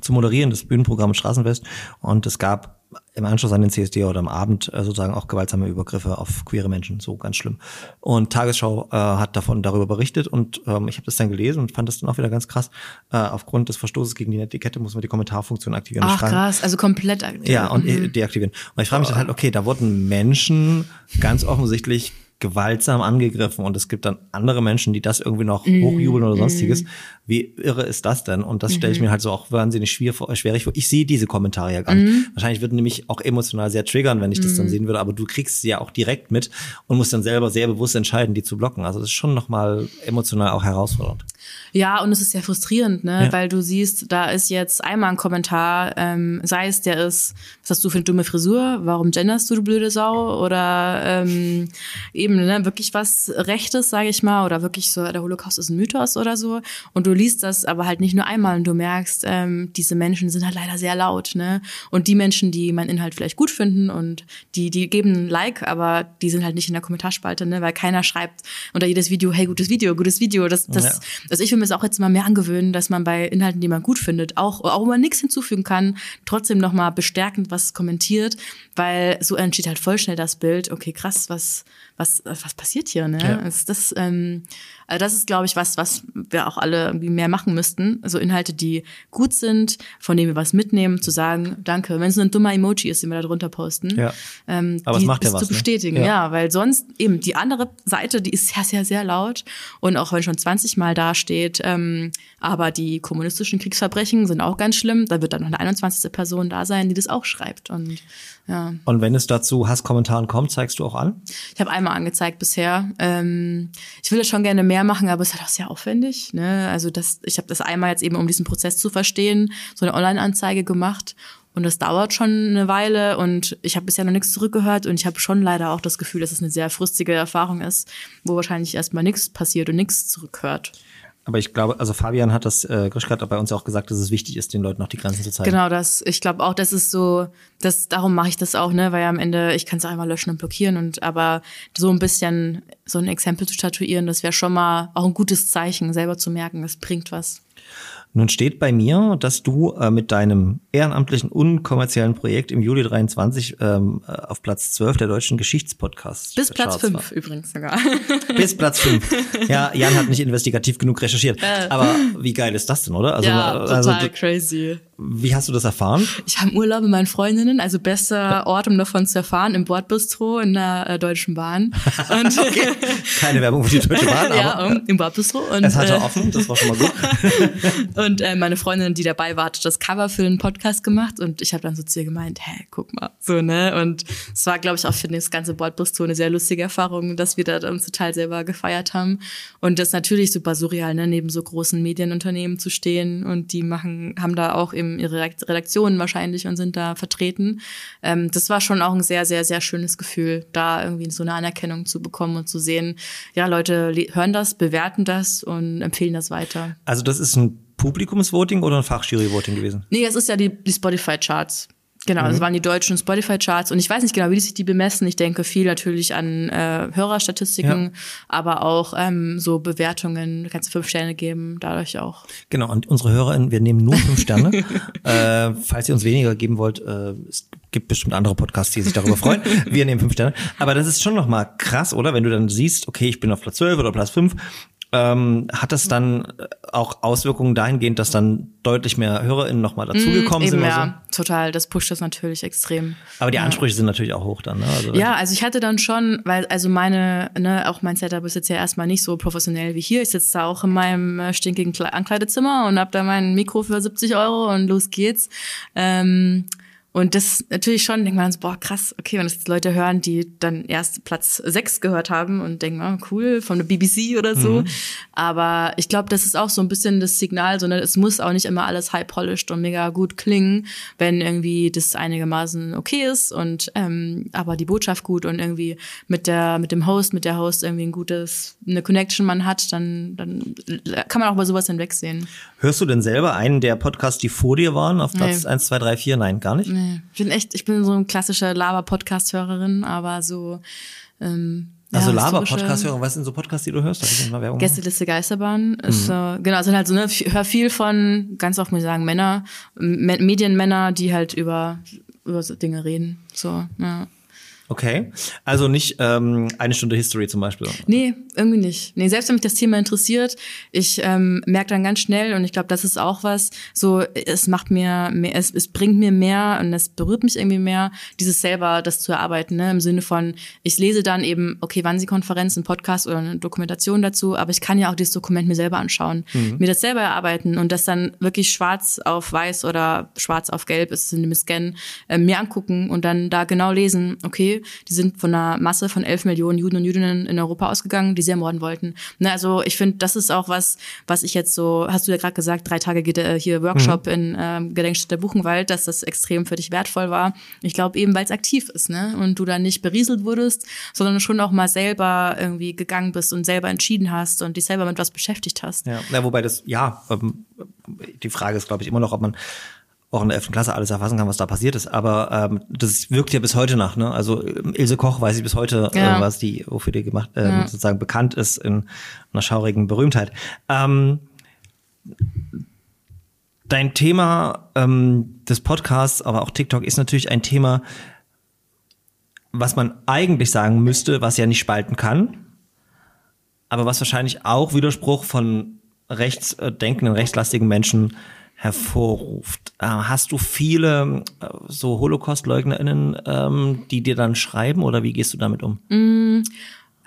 zu moderieren, das Bühnenprogramm Straßenfest. Und es gab im Anschluss an den CSD oder am Abend äh, sozusagen auch gewaltsame Übergriffe auf queere Menschen, so ganz schlimm. Und Tagesschau äh, hat davon darüber berichtet und ähm, ich habe das dann gelesen und fand das dann auch wieder ganz krass. Äh, aufgrund des Verstoßes gegen die Netiquette muss man die Kommentarfunktion aktivieren. Ach krass, also komplett aktivieren. Ja, und mhm. deaktivieren. Und ich frage mich dann halt, okay, da wurden Menschen ganz offensichtlich gewaltsam angegriffen und es gibt dann andere Menschen, die das irgendwie noch mm, hochjubeln oder sonstiges. wie irre ist das denn? Und das stelle ich mir halt so auch wahnsinnig schwer vor, schwierig vor. Ich sehe diese Kommentare ja gar nicht. Wahrscheinlich würden nämlich auch emotional sehr triggern, wenn ich das dann sehen würde, aber du kriegst sie ja auch direkt mit und musst dann selber sehr bewusst entscheiden, die zu blocken. Also das ist schon nochmal emotional auch herausfordernd. Ja, und es ist sehr frustrierend, ne? Ja. Weil du siehst, da ist jetzt einmal ein Kommentar, ähm, sei es der ist, was hast du für eine dumme Frisur, warum genderst du, du blöde Sau? Oder ähm, eben ne, wirklich was Rechtes, sage ich mal, oder wirklich so, der Holocaust ist ein Mythos oder so. Und du liest das aber halt nicht nur einmal und du merkst, ähm, diese Menschen sind halt leider sehr laut, ne? Und die Menschen, die meinen Inhalt vielleicht gut finden und die, die geben ein Like, aber die sind halt nicht in der Kommentarspalte, ne? Weil keiner schreibt unter jedes Video, hey, gutes Video, gutes Video. Das, das, Ja. Also ich will mir das auch jetzt mal mehr angewöhnen, dass man bei Inhalten, die man gut findet, auch, auch wenn man nichts hinzufügen kann, trotzdem nochmal bestärkend was kommentiert, weil so entsteht halt voll schnell das Bild, okay, krass, was, was, was passiert hier, ne? Ja. Das, das, ähm, also das ist, glaube ich, was, was wir auch alle irgendwie mehr machen müssten. So Inhalte, die gut sind, von denen wir was mitnehmen, zu sagen, danke. Wenn es nur ein dummer Emoji ist, den wir da drunter posten, Ja. ähm, Aber es die macht ja was, zu ne? bestätigen, Ja. ja. weil sonst eben die andere Seite, die ist sehr, sehr, sehr laut und auch wenn schon 20 Mal da steht, ähm, aber die kommunistischen Kriegsverbrechen sind auch ganz schlimm, da wird dann noch eine 21. Person da sein, die das auch schreibt und ja. Und wenn es dazu Hasskommentaren kommt, zeigst du auch an? Ich habe einmal angezeigt bisher. Ähm, ich will das schon gerne mehr machen, aber es ist halt auch sehr aufwendig. Ne? Also das, ich habe das einmal jetzt eben, um diesen Prozess zu verstehen, so eine Online-Anzeige gemacht. Und das dauert schon eine Weile und ich habe bisher noch nichts zurückgehört und ich habe schon leider auch das Gefühl, dass es eine sehr frustige Erfahrung ist, wo wahrscheinlich erstmal nichts passiert und nichts zurückhört. Aber ich glaube, also Fabian hat das, äh, Grischka hat bei uns auch gesagt, dass es wichtig ist, den Leuten noch die Grenzen zu zeigen. Genau, das. Ich glaube auch, das ist so, das, darum mache ich das auch, ne, weil am Ende, ich kann es auch einmal löschen und blockieren und aber so ein bisschen so ein Exempel zu statuieren, das wäre schon mal auch ein gutes Zeichen, selber zu merken, das bringt was. Nun steht bei mir, dass du äh, mit deinem ehrenamtlichen, unkommerziellen Projekt im Juli 23 ähm, äh, auf Platz 12 der deutschen Geschichtspodcasts Bis Platz Charts fünf war. übrigens sogar. Bis Platz 5. Ja, Jan hat nicht investigativ genug recherchiert. Aber wie geil ist das denn, oder? Also, ja, also total du- crazy. Wie hast du das erfahren? Ich habe Urlaub mit meinen Freundinnen, also bester Ort, um davon zu erfahren, im Bordbistro in der äh, Deutschen Bahn. Und, Keine Werbung für die Deutsche Bahn, aber ja, um, im Bordbistro. Und, es hatte äh, offen, das war schon mal gut. Und äh, meine Freundin, die dabei war, hat das Cover für den Podcast gemacht und ich habe dann so zu ihr gemeint, hä, guck mal, so, ne? Und es war, glaube ich, auch für das ganze Bordbistro eine sehr lustige Erfahrung, dass wir da uns total selber gefeiert haben. Und das ist natürlich super surreal, ne? Neben so großen Medienunternehmen zu stehen und die machen, haben da auch eben ihre Redaktionen wahrscheinlich und sind da vertreten. Ähm, das war schon auch ein sehr, sehr, sehr schönes Gefühl, da irgendwie so eine Anerkennung zu bekommen und zu sehen, ja, Leute le- hören das, bewerten das und empfehlen das weiter. Also das ist ein Publikumsvoting oder ein Fachjury-Voting gewesen? Nee, das ist ja die, die Spotify-Charts. Genau, das waren die deutschen Spotify-Charts. Und ich weiß nicht genau, wie sich die bemessen. Ich denke viel natürlich an äh, Hörerstatistiken, Ja. aber auch ähm, so Bewertungen. Du kannst fünf Sterne geben, dadurch auch. Genau, und unsere HörerInnen, wir nehmen nur fünf Sterne. äh, falls ihr uns weniger geben wollt, äh, es gibt bestimmt andere Podcasts, die sich darüber freuen. Wir nehmen fünf Sterne. Aber das ist schon noch mal krass, oder? Wenn du dann siehst, okay, ich bin auf Platz 12 oder Platz 5, ähm, hat das dann auch Auswirkungen dahingehend, dass dann deutlich mehr HörerInnen noch mal dazugekommen sind? Eben, oder so? ja, total. Das pusht das natürlich extrem. Aber die Ansprüche sind natürlich auch hoch dann, ne? Also, Ja, also ich hatte dann schon, weil also meine, ne, auch mein Setup ist jetzt ja erstmal nicht so professionell wie hier. Ich sitze da auch in meinem äh, stinkigen Kle Ankleidezimmer und hab da mein Mikro für 70 Euro und los geht's. Ähm, und das natürlich schon, denkt man so, boah, krass, okay, wenn das jetzt Leute hören, die dann erst Platz 6 gehört haben und denken, oh, cool, von der BBC oder so. Aber ich glaube, das ist auch so ein bisschen das Signal, sondern es muss auch nicht immer alles high polished und mega gut klingen, wenn irgendwie das einigermaßen okay ist und ähm, aber die Botschaft gut und irgendwie mit der mit dem Host, mit der Host irgendwie ein gutes eine Connection man hat, dann dann kann man auch bei sowas hinwegsehen. Hörst du denn selber einen der Podcasts, die vor dir waren, auf Platz Nee. 1, 2, 3, 4? Nein, gar nicht? Nee, Ich bin echt, ich bin so ein klassischer Laber-Podcast-Hörerin, aber so ähm, Also ja, Laber-Podcast-Hörer, was sind so Podcasts, die du hörst? Darf ich mal Werbung machen? Gästeliste Geisterbahn Mhm. ist äh, genau, es sind halt so ne, hör viel von ganz oft muss ich sagen Männer, M Medienmänner, die halt über über so Dinge reden, so ja. Okay. Also nicht ähm, eine Stunde History zum Beispiel. Nee, irgendwie nicht. Nee, selbst wenn mich das Thema interessiert, ich ähm, merke dann ganz schnell und ich glaube, das ist auch was, so es macht mir mehr, es, es bringt mir mehr und es berührt mich irgendwie mehr, dieses selber das zu erarbeiten, ne? Im Sinne von, ich lese dann eben, okay, wann sie Konferenz, ein Podcast oder eine Dokumentation dazu, aber ich kann ja auch dieses Dokument mir selber anschauen, mhm. mir das selber erarbeiten und das dann wirklich schwarz auf weiß oder schwarz auf gelb ist in dem Scan äh, mir angucken und dann da genau lesen, okay, die sind von einer Masse von elf Millionen Juden und Jüdinnen in Europa ausgegangen, die sie ermorden wollten. Ne, also ich finde, das ist auch was, was ich jetzt so, hast du ja gerade gesagt, drei Tage geht äh, hier Workshop mhm. in ähm, Gedenkstätte Buchenwald, dass das extrem für dich wertvoll war. Ich glaube eben, weil es aktiv ist, ne? Und du da nicht berieselt wurdest, sondern schon auch mal selber irgendwie gegangen bist und selber entschieden hast und dich selber mit was beschäftigt hast. Ja, ja wobei das, ja, ähm, die Frage ist, glaube ich, immer noch, ob man auch in der 11. Klasse alles erfassen kann, was da passiert ist. Aber ähm, das wirkt ja bis heute nach. Ne? Also Ilse Koch weiß ich bis heute, ja. äh, was die, wofür die gemacht, äh, ja. sozusagen bekannt ist in einer schaurigen Berühmtheit. Ähm, dein Thema ähm, des Podcasts, aber auch TikTok ist natürlich ein Thema, was man eigentlich sagen müsste, was ja nicht spalten kann, aber was wahrscheinlich auch Widerspruch von rechtsdenkenden, rechtslastigen Menschen hervorruft. Äh, hast du viele äh, so Holocaust-LeugnerInnen, ähm, die dir dann schreiben oder wie gehst du damit um?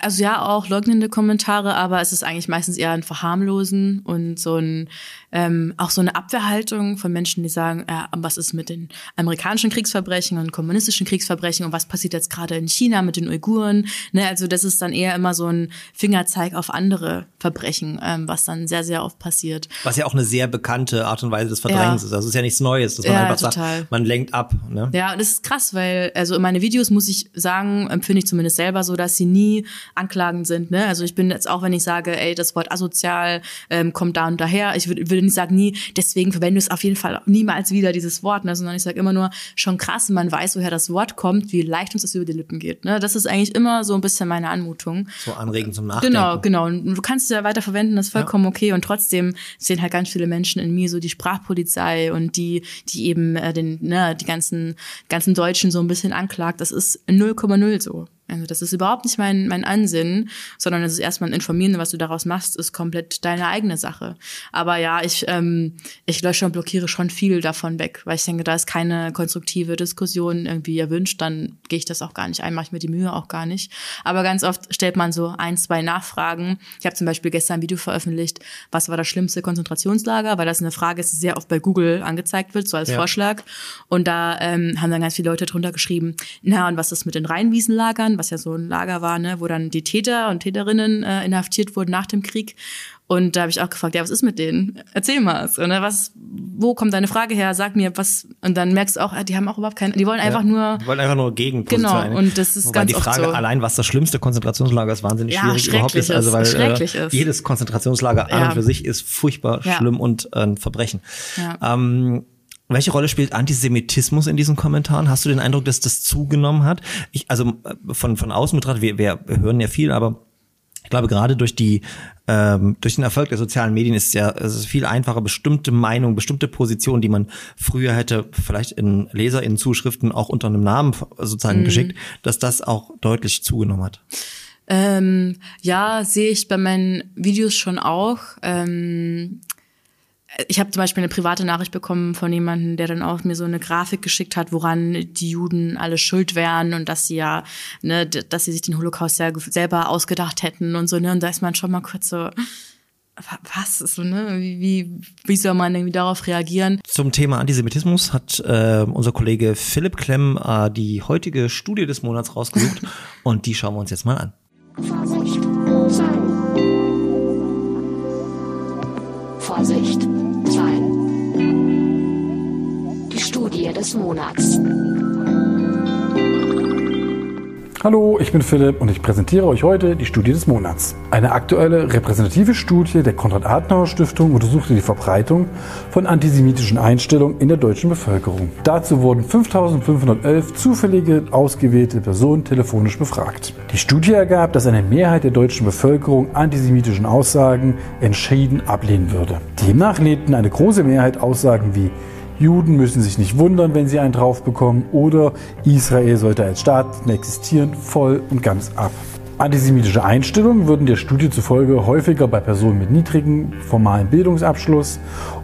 Also ja, auch leugnende Kommentare, aber es ist eigentlich meistens eher ein Verharmlosen und so ein ähm, auch so eine Abwehrhaltung von Menschen, die sagen, äh, was ist mit den amerikanischen Kriegsverbrechen und kommunistischen Kriegsverbrechen und was passiert jetzt gerade in China mit den Uiguren? Ne, also das ist dann eher immer so ein Fingerzeig auf andere Verbrechen, ähm, was dann sehr, sehr oft passiert. Was ja auch eine sehr bekannte Art und Weise des Verdrängens ja. ist. Also es ist ja nichts Neues, dass man ja, einfach total. sagt, man lenkt ab. Ne? Ja, und das ist krass, weil also in meine Videos muss ich sagen, empfinde ich zumindest selber so, dass sie nie anklagend sind. Ne? Also ich bin jetzt auch, wenn ich sage, ey, das Wort asozial ähm, kommt da und daher, ich würde würd nicht sagen nie, deswegen verwende ich es auf jeden Fall niemals wieder, dieses Wort, ne? sondern ich sage immer nur, schon krass, man weiß, woher das Wort kommt, wie leicht uns das über die Lippen geht. Ne? Das ist eigentlich immer so ein bisschen meine Anmutung. So anregend zum Nachdenken. Genau, genau. Und du kannst es ja weiter verwenden, das ist vollkommen ja. okay. Und trotzdem sehen halt ganz viele Menschen in mir so die Sprachpolizei und die, die eben äh, den, ne, die ganzen, ganzen Deutschen so ein bisschen anklagt. Das ist 0,0 so. Also das ist überhaupt nicht mein, mein Ansinnen, sondern es ist erstmal ein Informieren, was du daraus machst, ist komplett deine eigene Sache. Aber ja, ich, ähm, ich lösche und blockiere schon viel davon weg, weil ich denke, da ist keine konstruktive Diskussion irgendwie erwünscht, dann gehe ich das auch gar nicht ein, mache ich mir die Mühe auch gar nicht. Aber ganz oft stellt man so ein, zwei Nachfragen. Ich habe zum Beispiel gestern ein Video veröffentlicht, was war das schlimmste Konzentrationslager, weil das eine Frage ist, die sehr oft bei Google angezeigt wird, so als ja. Vorschlag. Und da ähm, haben dann ganz viele Leute drunter geschrieben, na und was ist mit den Rheinwiesenlagern? Was ja so ein Lager war, ne, wo dann die Täter und Täterinnen äh, inhaftiert wurden nach dem Krieg. Und da habe ich auch gefragt, ja, was ist mit denen? Erzähl mal. Und, ne, was, wo kommt deine Frage her? Sag mir, was. Und dann merkst du auch, die haben auch überhaupt keine, die wollen einfach ja, nur. Die wollen einfach nur gegen Genau. Und das ist Wobei ganz die Frage so. allein, was das schlimmste Konzentrationslager ist, wahnsinnig ja, schwierig überhaupt ist. Also weil schrecklich äh, jedes Konzentrationslager ja. an und für sich ist furchtbar schlimm und äh, ein Verbrechen. Ja. Ähm, welche Rolle spielt Antisemitismus in diesen Kommentaren? Hast du den Eindruck, dass das zugenommen hat? Ich, also äh, von, von außen betrachtet, wir, wir hören ja viel, aber ich glaube, gerade durch die ähm, durch den Erfolg der sozialen Medien ist es ja es ist viel einfacher, bestimmte Meinungen, bestimmte Positionen, die man früher hätte vielleicht in Leser, in Zuschriften auch unter einem Namen sozusagen mhm. geschickt, dass das auch deutlich zugenommen hat. Ähm, ja, sehe ich bei meinen Videos schon auch. Ähm, ich habe zum Beispiel eine private Nachricht bekommen von jemandem, der dann auch mir so eine Grafik geschickt hat, woran die Juden alle schuld wären und dass sie ja, ne, dass sie sich den Holocaust ja selber ausgedacht hätten und so, ne? Und da ist man schon mal kurz so, was so, ne? Wie, wie soll man irgendwie darauf reagieren? Zum Thema Antisemitismus hat äh, unser Kollege Philipp Klemm äh, die heutige Studie des Monats rausgesucht und die schauen wir uns jetzt mal an. Vorsicht. Vorsicht. Studie des Monats. Hallo, ich bin Philipp und ich präsentiere euch heute die Studie des Monats. Eine aktuelle repräsentative Studie der Konrad-Adenauer-Stiftung untersuchte die Verbreitung von antisemitischen Einstellungen in der deutschen Bevölkerung. Dazu wurden 5511 zufällige ausgewählte Personen telefonisch befragt. Die Studie ergab, dass eine Mehrheit der deutschen Bevölkerung antisemitischen Aussagen entschieden ablehnen würde. Demnach lehnten eine große Mehrheit Aussagen wie Juden müssen sich nicht wundern, wenn sie einen drauf bekommen oder Israel sollte als Staat existieren, voll und ganz ab. Antisemitische Einstellungen würden der Studie zufolge häufiger bei Personen mit niedrigem formalen Bildungsabschluss,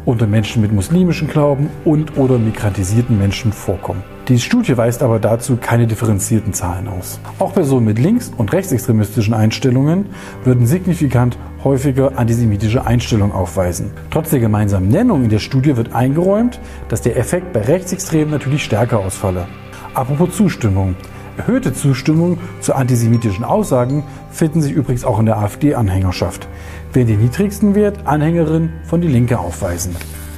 unter Menschen mit muslimischem Glauben und oder migrantisierten Menschen vorkommen. Die Studie weist aber dazu keine differenzierten Zahlen aus. Auch Personen mit links- und rechtsextremistischen Einstellungen würden signifikant häufiger antisemitische Einstellungen aufweisen. Trotz der gemeinsamen Nennung in der Studie wird eingeräumt, dass der Effekt bei Rechtsextremen natürlich stärker ausfalle. Apropos Zustimmung. Erhöhte Zustimmung zu antisemitischen Aussagen finden sich übrigens auch in der AfD-Anhängerschaft, während den niedrigsten Wert Anhängerinnen von Die Linke aufweisen.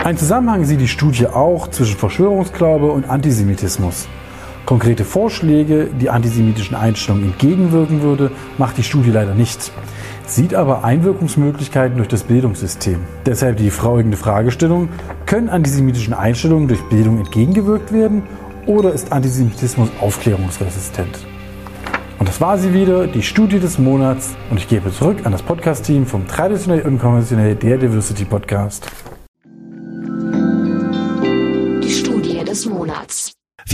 Ein Zusammenhang sieht die Studie auch zwischen Verschwörungsglaube und Antisemitismus. Konkrete Vorschläge, die antisemitischen Einstellungen entgegenwirken würde, macht die Studie leider nicht, sieht aber Einwirkungsmöglichkeiten durch das Bildungssystem. Deshalb die folgende Fragestellung, können antisemitischen Einstellungen durch Bildung entgegengewirkt werden oder ist Antisemitismus aufklärungsresistent? Und das war sie wieder, die Studie des Monats. Und ich gebe zurück an das Podcast-Team vom traditionell unkonventionell der Diversity Podcast.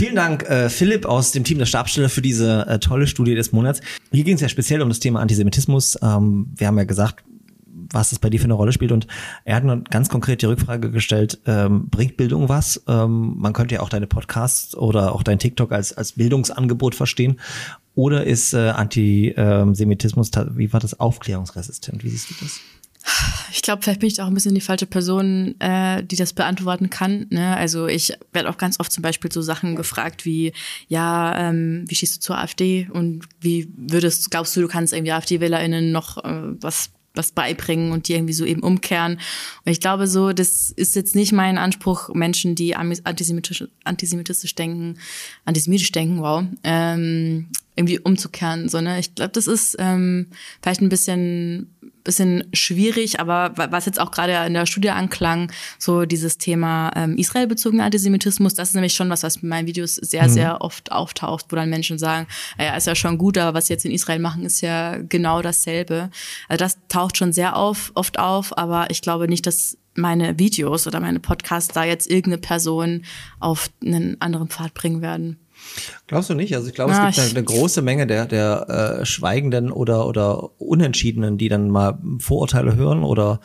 Vielen Dank, äh, Philipp aus dem Team der Stabsstelle für diese äh, tolle Studie des Monats. Hier ging es ja speziell um das Thema Antisemitismus. Ähm, wir haben ja gesagt, was es bei dir für eine Rolle spielt. Und er hat eine ganz konkret die Rückfrage gestellt, ähm, bringt Bildung was? Ähm, man könnte ja auch deine Podcasts oder auch dein TikTok als, als Bildungsangebot verstehen. Oder ist äh, Antisemitismus, wie war das, aufklärungsresistent? Wie siehst du das? Ich glaube, vielleicht bin ich auch ein bisschen die falsche Person, äh, die das beantworten kann. Ne? Also ich werde auch ganz oft zum Beispiel so Sachen gefragt wie, ja, ähm, wie schießt du zur AfD und wie würdest, glaubst du, du kannst irgendwie AfD-WählerInnen noch äh, was was beibringen und die irgendwie so eben umkehren. Und ich glaube so, das ist jetzt nicht mein Anspruch, Menschen, die antisemitisch, antisemitistisch denken, antisemitisch denken, wow, ähm, irgendwie umzukehren. So, ne? Ich glaube, das ist ähm, vielleicht ein bisschen bisschen schwierig, aber was jetzt auch gerade in der Studie anklang, so dieses Thema ähm, Israel-bezogener Antisemitismus, das ist nämlich schon was, was in meinen Videos sehr, mhm. sehr oft auftaucht, wo dann Menschen sagen, ja, ist ja schon gut, aber was sie jetzt in Israel machen, ist ja genau dasselbe. Also das taucht schon sehr auf, oft auf, aber ich glaube nicht, dass meine Videos oder meine Podcasts da jetzt irgendeine Person auf einen anderen Pfad bringen werden. Glaubst du nicht? Also ich glaube, es gibt eine, eine, große Menge der, der äh, Schweigenden oder, oder Unentschiedenen, die dann mal Vorurteile hören oder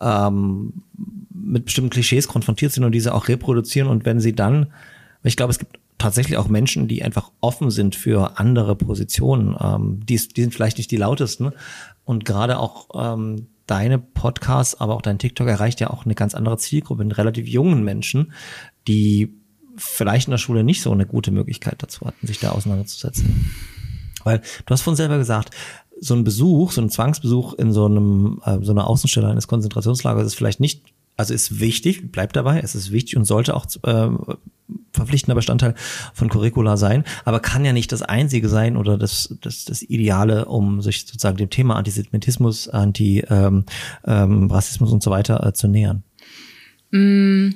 ähm, mit bestimmten Klischees konfrontiert sind und diese auch reproduzieren. Und wenn sie dann, ich glaube, es gibt tatsächlich auch Menschen, die einfach offen sind für andere Positionen. Ähm, die, die sind vielleicht nicht die lautesten. Und gerade auch ähm, deine Podcasts, aber auch dein TikTok erreicht ja auch eine ganz andere Zielgruppe, einen relativ jungen Menschen, die vielleicht in der Schule nicht so eine gute Möglichkeit dazu hatten, sich da auseinanderzusetzen. Weil du hast von selber gesagt, so ein Besuch, so ein Zwangsbesuch in so einem äh, so einer Außenstelle eines Konzentrationslagers ist vielleicht nicht, also ist wichtig, bleibt dabei, es ist wichtig und sollte auch äh, verpflichtender Bestandteil von Curricula sein, aber kann ja nicht das einzige sein oder das das, das Ideale, um sich sozusagen dem Thema Antisemitismus, Anti ähm, ähm, Rassismus und so weiter äh, zu nähern. Mm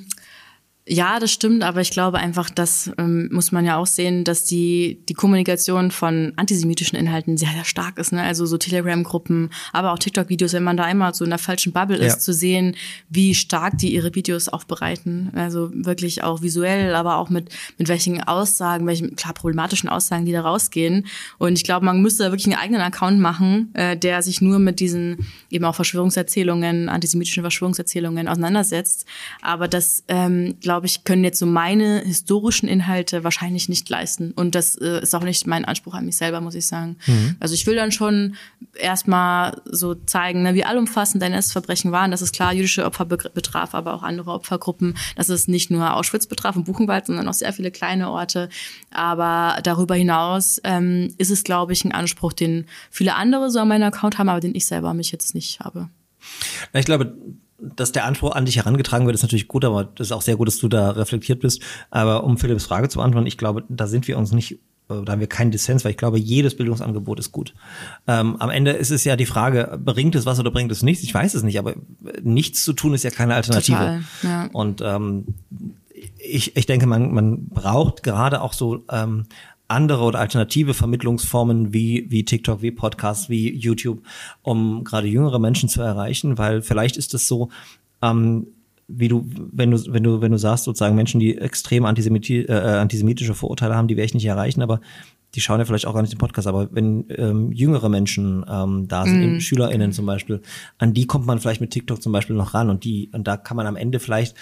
ja, das stimmt, aber ich glaube einfach, das ähm, muss man ja auch sehen, dass die, die Kommunikation von antisemitischen Inhalten sehr, sehr stark ist. Ne? Also so Telegram-Gruppen, aber auch TikTok-Videos, wenn man da einmal so in der falschen Bubble ist, ja. zu sehen, wie stark die ihre Videos aufbereiten. Also wirklich auch visuell, aber auch mit, mit welchen Aussagen, welchen klar problematischen Aussagen, die da rausgehen. Und ich glaube, man müsste da wirklich einen eigenen Account machen, äh, der sich nur mit diesen eben auch Verschwörungserzählungen, antisemitischen Verschwörungserzählungen auseinandersetzt. Aber das, ähm, glaube glaube ich, können jetzt so meine historischen Inhalte wahrscheinlich nicht leisten. Und das äh, ist auch nicht mein Anspruch an mich selber, muss ich sagen. Mhm. Also ich will dann schon erstmal so zeigen, ne, wie allumfassend NS-Verbrechen waren, dass es klar jüdische Opfer betraf, aber auch andere Opfergruppen, dass es nicht nur Auschwitz betraf und Buchenwald, sondern auch sehr viele kleine Orte. Aber darüber hinaus ähm, ist es, glaube ich, ein Anspruch, den viele andere so an meinem Account haben, aber den ich selber mich jetzt nicht habe. Ich glaube, dass der Anspruch an dich herangetragen wird, ist natürlich gut, aber das ist auch sehr gut, dass du da reflektiert bist. Aber um Philipps Frage zu beantworten, ich glaube, da sind wir uns nicht, äh, da haben wir keinen Dissens, weil ich glaube, jedes Bildungsangebot ist gut. Ähm, am Ende ist es ja die Frage, bringt es was oder bringt es nichts? Ich weiß es nicht, aber nichts zu tun ist ja keine Alternative. Total, ja. Und ähm, ich, ich denke, man, man braucht gerade auch so ähm, andere oder alternative Vermittlungsformen wie, wie TikTok, wie Podcasts, wie YouTube, um gerade jüngere Menschen zu erreichen, weil vielleicht ist es so, ähm, wie du, wenn du, wenn du, wenn du sagst, sozusagen Menschen, die extrem antisemiti äh, antisemitische Vorurteile haben, die werde ich nicht erreichen, aber die schauen ja vielleicht auch gar nicht den Podcast, aber wenn ähm, jüngere Menschen ähm, da sind, Mhm. SchülerInnen zum Beispiel, an die kommt man vielleicht mit TikTok zum Beispiel noch ran und die, und da kann man am Ende vielleicht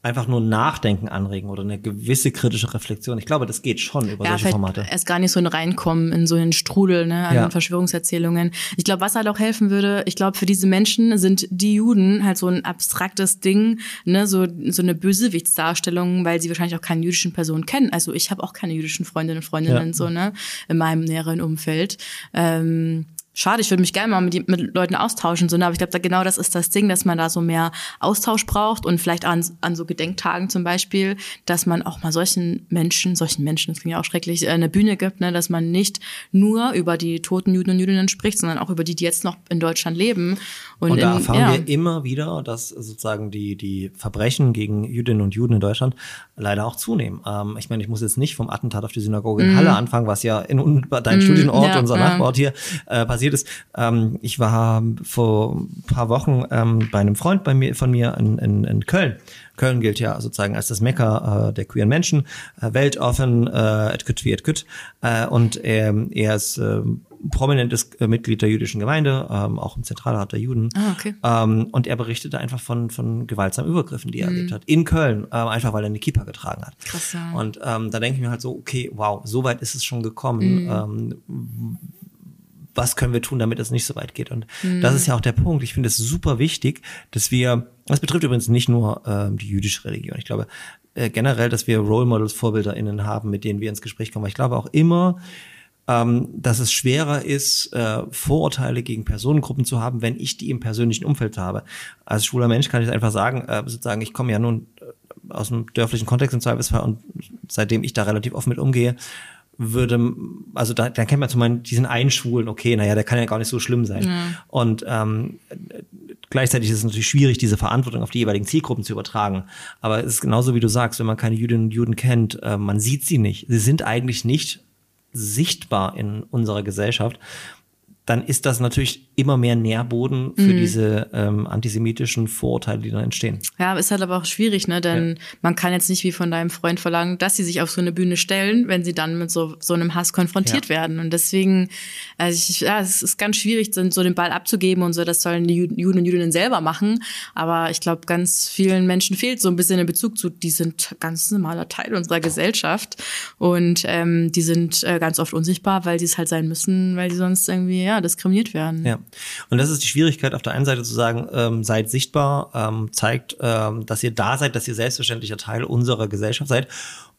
einfach nur Nachdenken anregen oder eine gewisse kritische Reflexion. Ich glaube, das geht schon über ja, solche Formate. erst gar nicht so ein Reinkommen in so einen Strudel ne, an Ja. Verschwörungserzählungen. Ich glaube, was halt auch helfen würde, ich glaube, für diese Menschen sind die Juden halt so ein abstraktes Ding, ne, so, so eine Bösewichtsdarstellung, weil sie wahrscheinlich auch keine jüdischen Personen kennen. Also ich habe auch keine jüdischen Freundinnen und Freundinnen Ja. so, ne, in meinem näheren Umfeld. Ähm, Schade, ich würde mich gerne mal mit, mit Leuten austauschen, so, ne? aber ich glaube, da genau das ist das Ding, dass man da so mehr Austausch braucht und vielleicht an, an so Gedenktagen zum Beispiel, dass man auch mal solchen Menschen, solchen Menschen, das klingt ja auch schrecklich, äh, eine Bühne gibt, ne? dass man nicht nur über die toten Juden und Jüdinnen spricht, sondern auch über die, die jetzt noch in Deutschland leben. Und, Und da in, erfahren ja. wir immer wieder, dass sozusagen die, die Verbrechen gegen Jüdinnen und Juden in Deutschland leider auch zunehmen. Ähm, ich meine, ich muss jetzt nicht vom Attentat auf die Synagoge in Halle anfangen, was ja in un- dein Studienort, Mhm. ja, unser ja. Nachbarort hier äh, passiert ist. Ähm, ich war vor ein paar Wochen ähm, bei einem Freund bei mir, von mir in, in, in Köln. Köln gilt ja sozusagen als das Mekka äh, der queeren Menschen, äh, weltoffen, äh, et kütt wie et kütt. Äh, und ähm, er ist ähm, prominentes äh, Mitglied der jüdischen Gemeinde, ähm, auch im Zentralrat der Juden. Ah, okay. Ähm, und er berichtete einfach von, von gewaltsamen Übergriffen, Mhm. die er erlebt hat. In Köln, ähm, einfach weil er eine Kippa getragen hat. Krass, ja. Und ähm, da denke ich mir halt so, okay, wow, so weit ist es schon gekommen. Mhm. Ähm, was können wir tun, damit es nicht so weit geht? Und Mhm. das ist ja auch der Punkt. Ich finde es super wichtig, dass wir, das betrifft übrigens nicht nur ähm, die jüdische Religion. Ich glaube äh, generell, dass wir Role Models, VorbilderInnen haben, mit denen wir ins Gespräch kommen. Aber ich glaube auch immer, ähm, dass es schwerer ist, äh, Vorurteile gegen Personengruppen zu haben, wenn ich die im persönlichen Umfeld habe. Als schwuler Mensch kann ich einfach sagen, äh, sozusagen, ich komme ja nun äh, aus einem dörflichen Kontext im Zweifelsfall und seitdem ich da relativ offen mit umgehe, würde, also da, da kennt man zum Beispiel diesen einen Schwulen, okay, naja, der kann ja gar nicht so schlimm sein. Und ähm, gleichzeitig ist es natürlich schwierig, diese Verantwortung auf die jeweiligen Zielgruppen zu übertragen. Aber es ist genauso, wie du sagst, wenn man keine Jüdinnen und Juden kennt, äh, man sieht sie nicht. Sie sind eigentlich nicht sichtbar in unserer Gesellschaft, dann ist das natürlich immer mehr Nährboden für diese ähm, antisemitischen Vorurteile, die dann entstehen. Ja, ist halt aber auch schwierig, ne? Denn man kann jetzt nicht wie von deinem Freund verlangen, dass sie sich auf so eine Bühne stellen, wenn sie dann mit so, so einem Hass konfrontiert Ja. werden. Und deswegen, also ich, ja, es ist ganz schwierig, so den Ball abzugeben und so, das sollen die Ju- Juden und Jüdinnen selber machen. Aber ich glaube, ganz vielen Menschen fehlt so ein bisschen der Bezug zu, die sind ganz normaler Teil unserer Gesellschaft. Und ähm, die sind äh, ganz oft unsichtbar, weil sie es halt sein müssen, weil sie sonst irgendwie, ja, diskriminiert werden. Ja. Und das ist die Schwierigkeit, auf der einen Seite zu sagen, ähm, seid sichtbar, ähm, zeigt, ähm, dass ihr da seid, dass ihr selbstverständlicher Teil unserer Gesellschaft seid.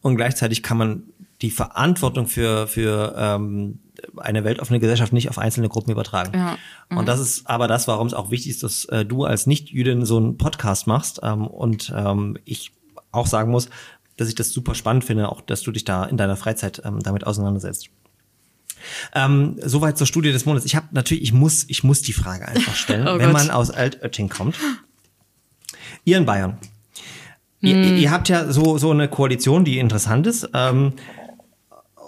Und gleichzeitig kann man die Verantwortung für, für ähm, eine weltoffene Gesellschaft nicht auf einzelne Gruppen übertragen. Ja. Und das ist aber das, warum es auch wichtig ist, dass äh, du als Nicht-Jüdin so einen Podcast machst. Ähm, und ähm, ich auch sagen muss, dass ich das super spannend finde, auch dass du dich da in deiner Freizeit ähm, damit auseinandersetzt. Ähm, soweit zur Studie des Monats. Ich habe natürlich, ich muss, ich muss die Frage einfach stellen, Oh wenn Gott. man aus Altötting kommt. Ihr in Bayern. Ihr, ihr habt ja so, so eine Koalition, die interessant ist. Ähm,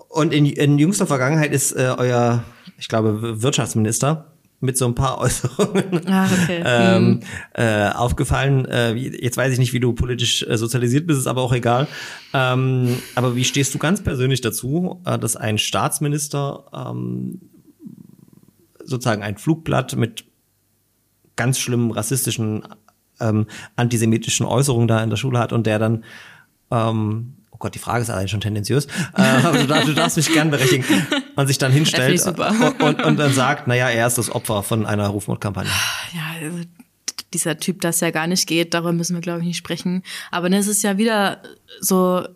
und in, in jüngster Vergangenheit ist äh, euer, ich glaube, Wirtschaftsminister mit so ein paar Äußerungen Ah, okay. ähm, äh, aufgefallen. Äh, jetzt weiß ich nicht, wie du politisch äh, sozialisiert bist, ist aber auch egal. Ähm, aber wie stehst du ganz persönlich dazu, äh, dass ein Staatsminister ähm, sozusagen ein Flugblatt mit ganz schlimmen rassistischen, ähm, antisemitischen Äußerungen da in der Schule hat und der dann ähm, Gott, die Frage ist allein schon tendenziös. Äh, aber du, darfst, du darfst mich gern berechtigen. Und sich dann hinstellt und, und, und dann sagt, naja, er ist das Opfer von einer Rufmordkampagne. ja, also dieser Typ, das ja gar nicht geht, darüber müssen wir, glaube ich, nicht sprechen. Aber ne, es ist ja wieder so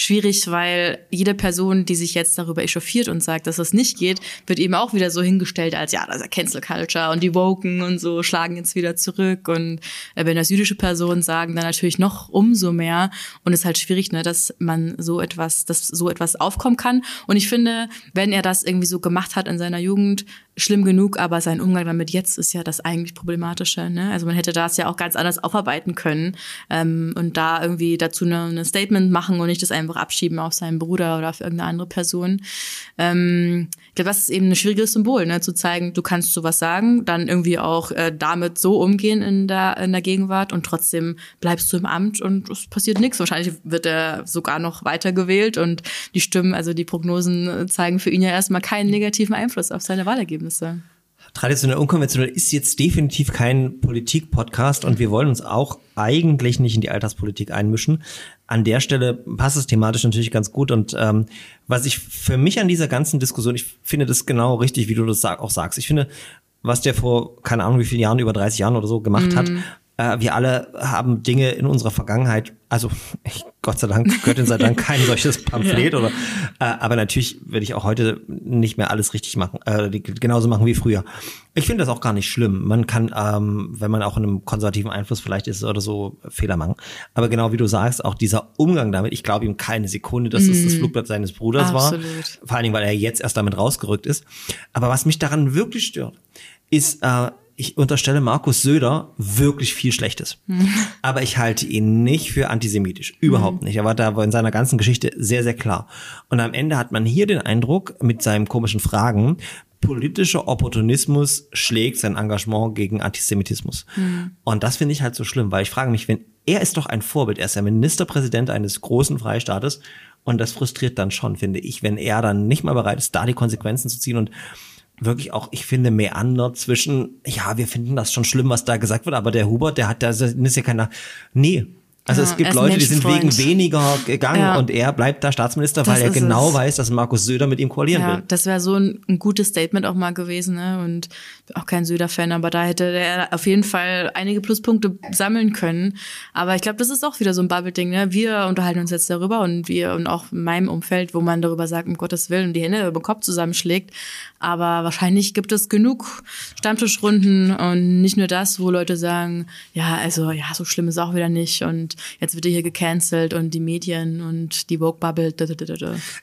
schwierig, weil jede Person, die sich jetzt darüber echauffiert und sagt, dass das nicht geht, wird eben auch wieder so hingestellt als, ja, das ist ja Cancel Culture und die Woken und so schlagen jetzt wieder zurück und äh, wenn das jüdische Personen sagen, dann natürlich noch umso mehr und es ist halt schwierig, ne, dass man so etwas, dass so etwas aufkommen kann und ich finde, wenn er das irgendwie so gemacht hat in seiner Jugend, schlimm genug, aber sein Umgang damit jetzt ist ja das eigentlich Problematische. Ne? Also man hätte das ja auch ganz anders aufarbeiten können ähm, und da irgendwie dazu eine, eine Statement machen und nicht das einfach abschieben auf seinen Bruder oder auf irgendeine andere Person. Ähm, ich glaube, das ist eben ein schwieriges Symbol, ne? zu zeigen, du kannst sowas sagen, dann irgendwie auch äh, damit so umgehen in der, in der Gegenwart und trotzdem bleibst du im Amt und es passiert nichts. Wahrscheinlich wird er sogar noch weiter gewählt und die Stimmen, also die Prognosen zeigen für ihn ja erstmal keinen negativen Einfluss auf seine Wahlergebnisse. Traditionell unkonventionell ist jetzt definitiv kein Politik-Podcast und wir wollen uns auch eigentlich nicht in die Alterspolitik einmischen. An der Stelle passt es thematisch natürlich ganz gut und ähm, was ich für mich an dieser ganzen Diskussion, ich finde das genau richtig, wie du das auch sagst. Ich finde, was der vor keine Ahnung wie vielen Jahren, über 30 Jahren oder so gemacht mm. hat, wir alle haben Dinge in unserer Vergangenheit, also ich, Gott sei Dank, Göttin sei Dank kein solches Pamphlet, ja. oder, äh, aber natürlich würde ich auch heute nicht mehr alles richtig machen, äh, genauso machen wie früher. Ich finde das auch gar nicht schlimm. Man kann, ähm, wenn man auch in einem konservativen Einfluss vielleicht ist oder so, Fehler machen. Aber genau wie du sagst, auch dieser Umgang damit, ich glaube ihm keine Sekunde, dass mm. es das mhm. Flugblatt seines Bruders Absolut. war. Vor allen Dingen, weil er jetzt erst damit rausgerückt ist. Aber was mich daran wirklich stört, ist, äh, ich unterstelle Markus Söder wirklich viel Schlechtes. Mhm. Aber ich halte ihn nicht für antisemitisch. Überhaupt mhm. nicht. Er war da in seiner ganzen Geschichte sehr, sehr klar. Und am Ende hat man hier den Eindruck, mit seinen komischen Fragen, politischer Opportunismus schlägt sein Engagement gegen Antisemitismus. Mhm. Und das finde ich halt so schlimm, weil ich frage mich, wenn er ist doch ein Vorbild, er ist der Ministerpräsident eines großen Freistaates und das frustriert dann schon, finde ich, wenn er dann nicht mal bereit ist, da die Konsequenzen zu ziehen und wirklich auch, ich finde, Meander zwischen, ja, wir finden das schon schlimm, was da gesagt wird, aber der Hubert, der hat, da ist ja keiner, nee, also es gibt Leute, die sind wegen weniger gegangen ja. und er bleibt da Staatsminister, das weil er genau es. weiß, dass Markus Söder mit ihm koalieren ja, will. Das wäre so ein, ein, gutes Statement auch mal gewesen, ne? Und auch kein Söder-Fan, aber da hätte er auf jeden Fall einige Pluspunkte sammeln können. Aber ich glaube, das ist auch wieder so ein Bubble-Ding, ne? Wir unterhalten uns jetzt darüber und wir und auch in meinem Umfeld, wo man darüber sagt, um Gottes Willen, die Hände über den Kopf zusammenschlägt. Aber wahrscheinlich gibt es genug Stammtischrunden und nicht nur das, wo Leute sagen, ja, also ja, so schlimm ist auch wieder nicht und jetzt wird er hier gecancelt und die Medien und die Vogue-Bubble.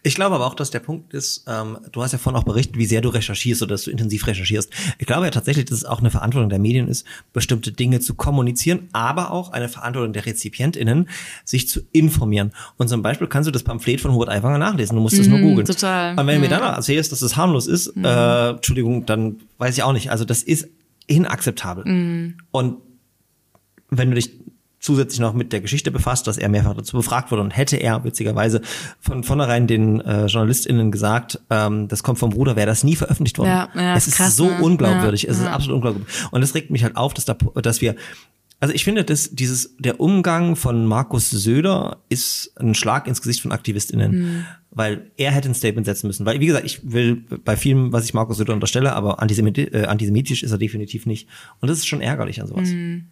Ich glaube aber auch, dass der Punkt ist, ähm, du hast ja vorhin auch berichtet, wie sehr du recherchierst oder dass du intensiv recherchierst. Ich glaube ja tatsächlich, dass es auch eine Verantwortung der Medien ist, bestimmte Dinge zu kommunizieren, aber auch eine Verantwortung der RezipientInnen, sich zu informieren. Und zum Beispiel kannst du das Pamphlet von Hubert Aiwanger nachlesen, du musst es nur mhm, googeln. Total. Und wenn du mir dann erzählst, dass es das harmlos ist, mhm äh, Entschuldigung, dann weiß ich auch nicht. Also das ist inakzeptabel. Mm. Und wenn du dich zusätzlich noch mit der Geschichte befasst, dass er mehrfach dazu befragt wurde und hätte er witzigerweise von vornherein den äh, JournalistInnen gesagt, ähm, das kommt vom Bruder, wäre das nie veröffentlicht worden. Ja, ja, es ist krass, so ne? unglaubwürdig, ja, es ist absolut unglaubwürdig. Und das regt mich halt auf, dass, da, dass wir also ich finde, dass dieses, der Umgang von Markus Söder ist ein Schlag ins Gesicht von AktivistInnen. Mhm. Weil er hätte ein Statement setzen müssen. Weil, wie gesagt, ich will bei vielem, was ich Markus Söder unterstelle, aber antisemitisch, äh, antisemitisch ist er definitiv nicht. Und das ist schon ärgerlich an sowas. Mhm.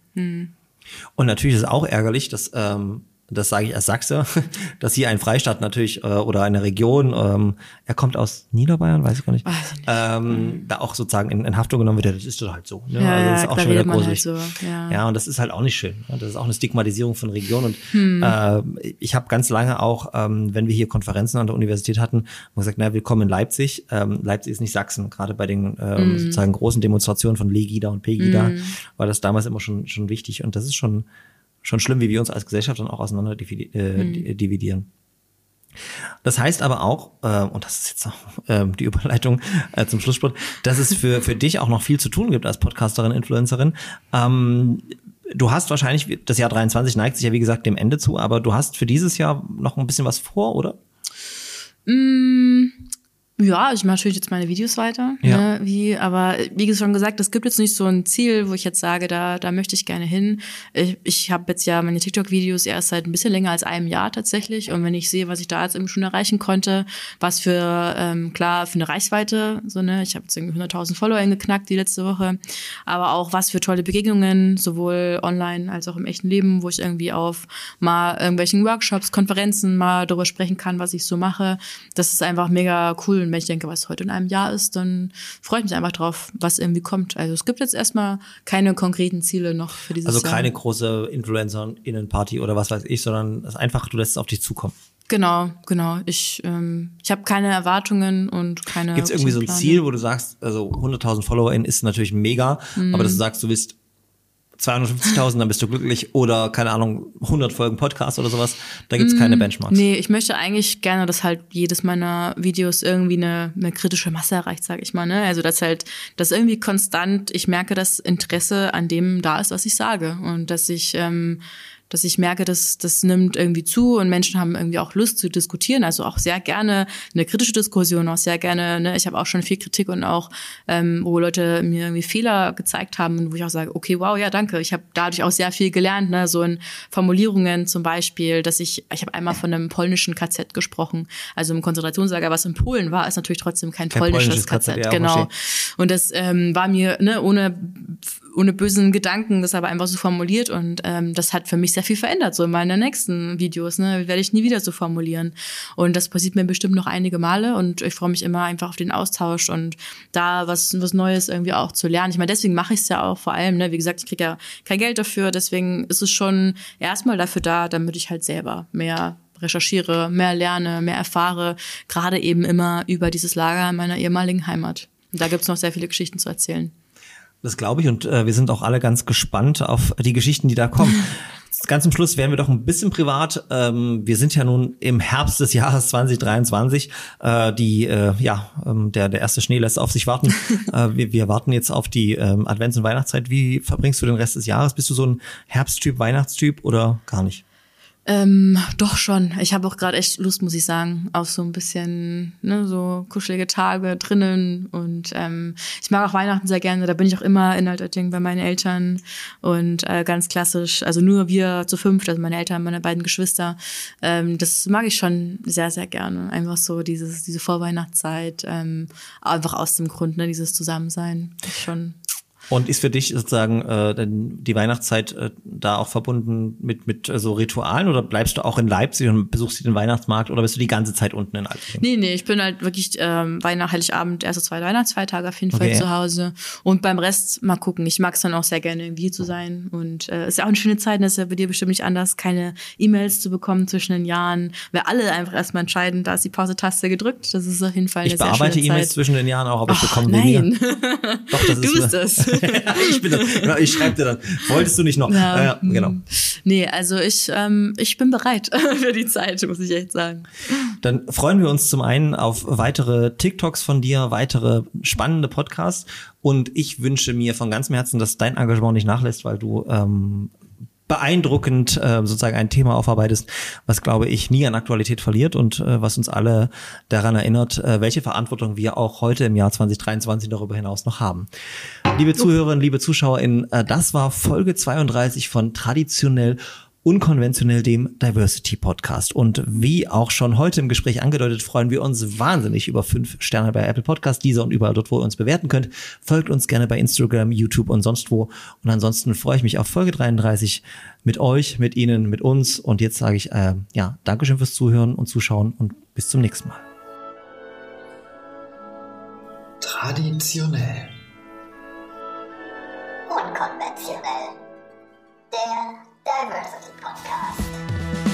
Und natürlich ist es auch ärgerlich, dass ähm, das sage ich als Sachse, dass hier ein Freistaat natürlich äh, oder eine Region, ähm, er kommt aus Niederbayern, weiß ich gar nicht, nicht. Ähm, mhm. da auch sozusagen in, in Haftung genommen wird, das ist halt so. Ne? Ja, also das ist auch schon wieder gruselig. Halt so, ja. ja, und das ist halt auch nicht schön. Ne? Das ist auch eine Stigmatisierung von Regionen. Und hm. äh, ich habe ganz lange auch, ähm, wenn wir hier Konferenzen an der Universität hatten, gesagt, na, willkommen in Leipzig. Ähm, Leipzig ist nicht Sachsen, gerade bei den ähm, hm. sozusagen großen Demonstrationen von Legida und Pegida hm. war das damals immer schon, schon wichtig. Und das ist schon schon schlimm, wie wir uns als Gesellschaft dann auch auseinander äh, mhm. dividieren. Das heißt aber auch, äh, und das ist jetzt auch äh, die Überleitung äh, zum Schlusssport, dass es für, für dich auch noch viel zu tun gibt als Podcasterin, Influencerin. Ähm, du hast wahrscheinlich, das Jahr 23 neigt sich ja wie gesagt dem Ende zu, aber du hast für dieses Jahr noch ein bisschen was vor, oder? Mm, ja, ich mache natürlich jetzt meine Videos weiter. Ja. Ne, wie, aber wie schon gesagt, es gibt jetzt nicht so ein Ziel, wo ich jetzt sage, da, da möchte ich gerne hin. Ich, ich habe jetzt ja meine TikTok-Videos erst seit ein bisschen länger als einem Jahr tatsächlich. Und wenn ich sehe, was ich da jetzt eben schon erreichen konnte, was für, ähm, klar, für eine Reichweite, so, ne, ich habe jetzt irgendwie 100.000 Follower geknackt die letzte Woche, aber auch was für tolle Begegnungen, sowohl online als auch im echten Leben, wo ich irgendwie auf mal irgendwelchen Workshops, Konferenzen mal darüber sprechen kann, was ich so mache. Das ist einfach mega cool und wenn ich denke, was heute in einem Jahr ist, dann freue ich mich einfach drauf, was irgendwie kommt. Also es gibt jetzt erstmal keine konkreten Ziele noch für dieses also Jahr. Also keine große Influencer-Innenparty oder was weiß ich, sondern es ist einfach, du lässt es auf dich zukommen. Genau, genau. Ich, ähm, ich habe keine Erwartungen und keine. Gibt es irgendwie so ein Ziel, wo du sagst, also 100.000 FollowerInnen ist natürlich mega, mhm. aber dass du sagst, du willst 250.000, dann bist du glücklich oder keine Ahnung, 100 Folgen Podcast oder sowas. Da gibt's keine Benchmarks. Nee, ich möchte eigentlich gerne, dass halt jedes meiner Videos irgendwie eine, eine kritische Masse erreicht, sage ich mal. Ne? Also dass halt, dass irgendwie konstant, ich merke, dass Interesse an dem da ist, was ich sage. Und dass ich ähm, dass ich merke, dass das nimmt irgendwie zu und Menschen haben irgendwie auch Lust zu diskutieren. Also auch sehr gerne eine kritische Diskussion, auch sehr gerne. Ne, ich habe auch schon viel Kritik und auch, ähm, wo Leute mir irgendwie Fehler gezeigt haben und wo ich auch sage, okay, wow, ja, danke. Ich habe dadurch auch sehr viel gelernt. Ne, so in Formulierungen zum Beispiel, dass ich, ich habe einmal von einem polnischen KZ gesprochen, also im Konzentrationslager, was in Polen war, ist natürlich trotzdem kein, kein polnisches, polnisches KZ, KZ ja, genau. Und das ähm, war mir ne, ohne ohne bösen Gedanken, das aber einfach so formuliert und ähm, das hat für mich sehr viel verändert, so in meinen nächsten Videos, ne, werde ich nie wieder so formulieren und das passiert mir bestimmt noch einige Male und ich freue mich immer einfach auf den Austausch und da was, was Neues irgendwie auch zu lernen. Ich meine, deswegen mache ich es ja auch vor allem, ne, wie gesagt, ich kriege ja kein Geld dafür, deswegen ist es schon erstmal dafür da, damit ich halt selber mehr recherchiere, mehr lerne, mehr erfahre, gerade eben immer über dieses Lager in meiner ehemaligen Heimat. Und da gibt's noch sehr viele Geschichten zu erzählen. Das glaube ich und äh, wir sind auch alle ganz gespannt auf die Geschichten, die da kommen. ganz zum Schluss werden wir doch ein bisschen privat. Ähm, wir sind ja nun im Herbst des Jahres 2023. Äh, die, äh, ja, ähm, der, der erste Schnee lässt auf sich warten. äh, wir, wir warten jetzt auf die ähm, Advents- und Weihnachtszeit. Wie verbringst du den Rest des Jahres? Bist du so ein Herbsttyp, Weihnachtstyp oder gar nicht? Ähm, doch schon. Ich habe auch gerade echt Lust, muss ich sagen, auf so ein bisschen ne, so kuschelige Tage drinnen. Und ähm, ich mag auch Weihnachten sehr gerne. Da bin ich auch immer in Altötting bei meinen Eltern und äh, ganz klassisch. Also nur wir zu fünft, also meine Eltern, meine beiden Geschwister. Ähm, das mag ich schon sehr, sehr gerne. Einfach so dieses diese Vorweihnachtszeit, ähm, einfach aus dem Grund, ne, dieses Zusammensein. Ist schon und ist für dich sozusagen äh, die Weihnachtszeit äh, da auch verbunden mit mit äh, so Ritualen oder bleibst du auch in Leipzig und besuchst den Weihnachtsmarkt oder bist du die ganze Zeit unten in Alping? Nee, nee, ich bin halt wirklich ähm, Weihnacht, Heiligabend, erste zwei Weihnachtsfeiertage auf jeden Fall okay. zu Hause und beim Rest mal gucken. Ich mag es dann auch sehr gerne irgendwie zu sein und äh, ist ja auch eine schöne Zeit, das ist ja bei dir bestimmt nicht anders, keine E-Mails zu bekommen zwischen den Jahren. Wir alle einfach erstmal entscheiden, da ist die Pause-Taste gedrückt. Das ist auf jeden Fall eine ich sehr schöne Zeit. Ich bearbeite E-Mails zwischen den Jahren auch, aber ich bekomme nein. Doch, das du ist bist das. ich bin das. Ich schreibe dir dann. Wolltest du nicht noch? Ja, ja genau. Nee, also ich, ähm, ich bin bereit für die Zeit, muss ich echt sagen. Dann freuen wir uns zum einen auf weitere TikToks von dir, weitere spannende Podcasts. Und ich wünsche mir von ganzem Herzen, dass dein Engagement nicht nachlässt, weil du ähm, beeindruckend äh, sozusagen ein Thema aufarbeitest, was glaube ich nie an Aktualität verliert und äh, was uns alle daran erinnert, äh, welche Verantwortung wir auch heute im Jahr 2023 darüber hinaus noch haben. Liebe Zuhörerinnen, liebe ZuschauerInnen, äh, das war Folge 32 von traditionell unkonventionell dem Diversity Podcast. Und wie auch schon heute im Gespräch angedeutet, freuen wir uns wahnsinnig über fünf Sterne bei Apple Podcast, dieser und überall dort, wo ihr uns bewerten könnt. Folgt uns gerne bei Instagram, YouTube und sonst wo. Und ansonsten freue ich mich auf Folge 33 mit euch, mit Ihnen, mit uns. Und jetzt sage ich, äh, ja, Dankeschön fürs Zuhören und Zuschauen und bis zum nächsten Mal. Traditionell. Unkonventionell. Der Diversity Podcast.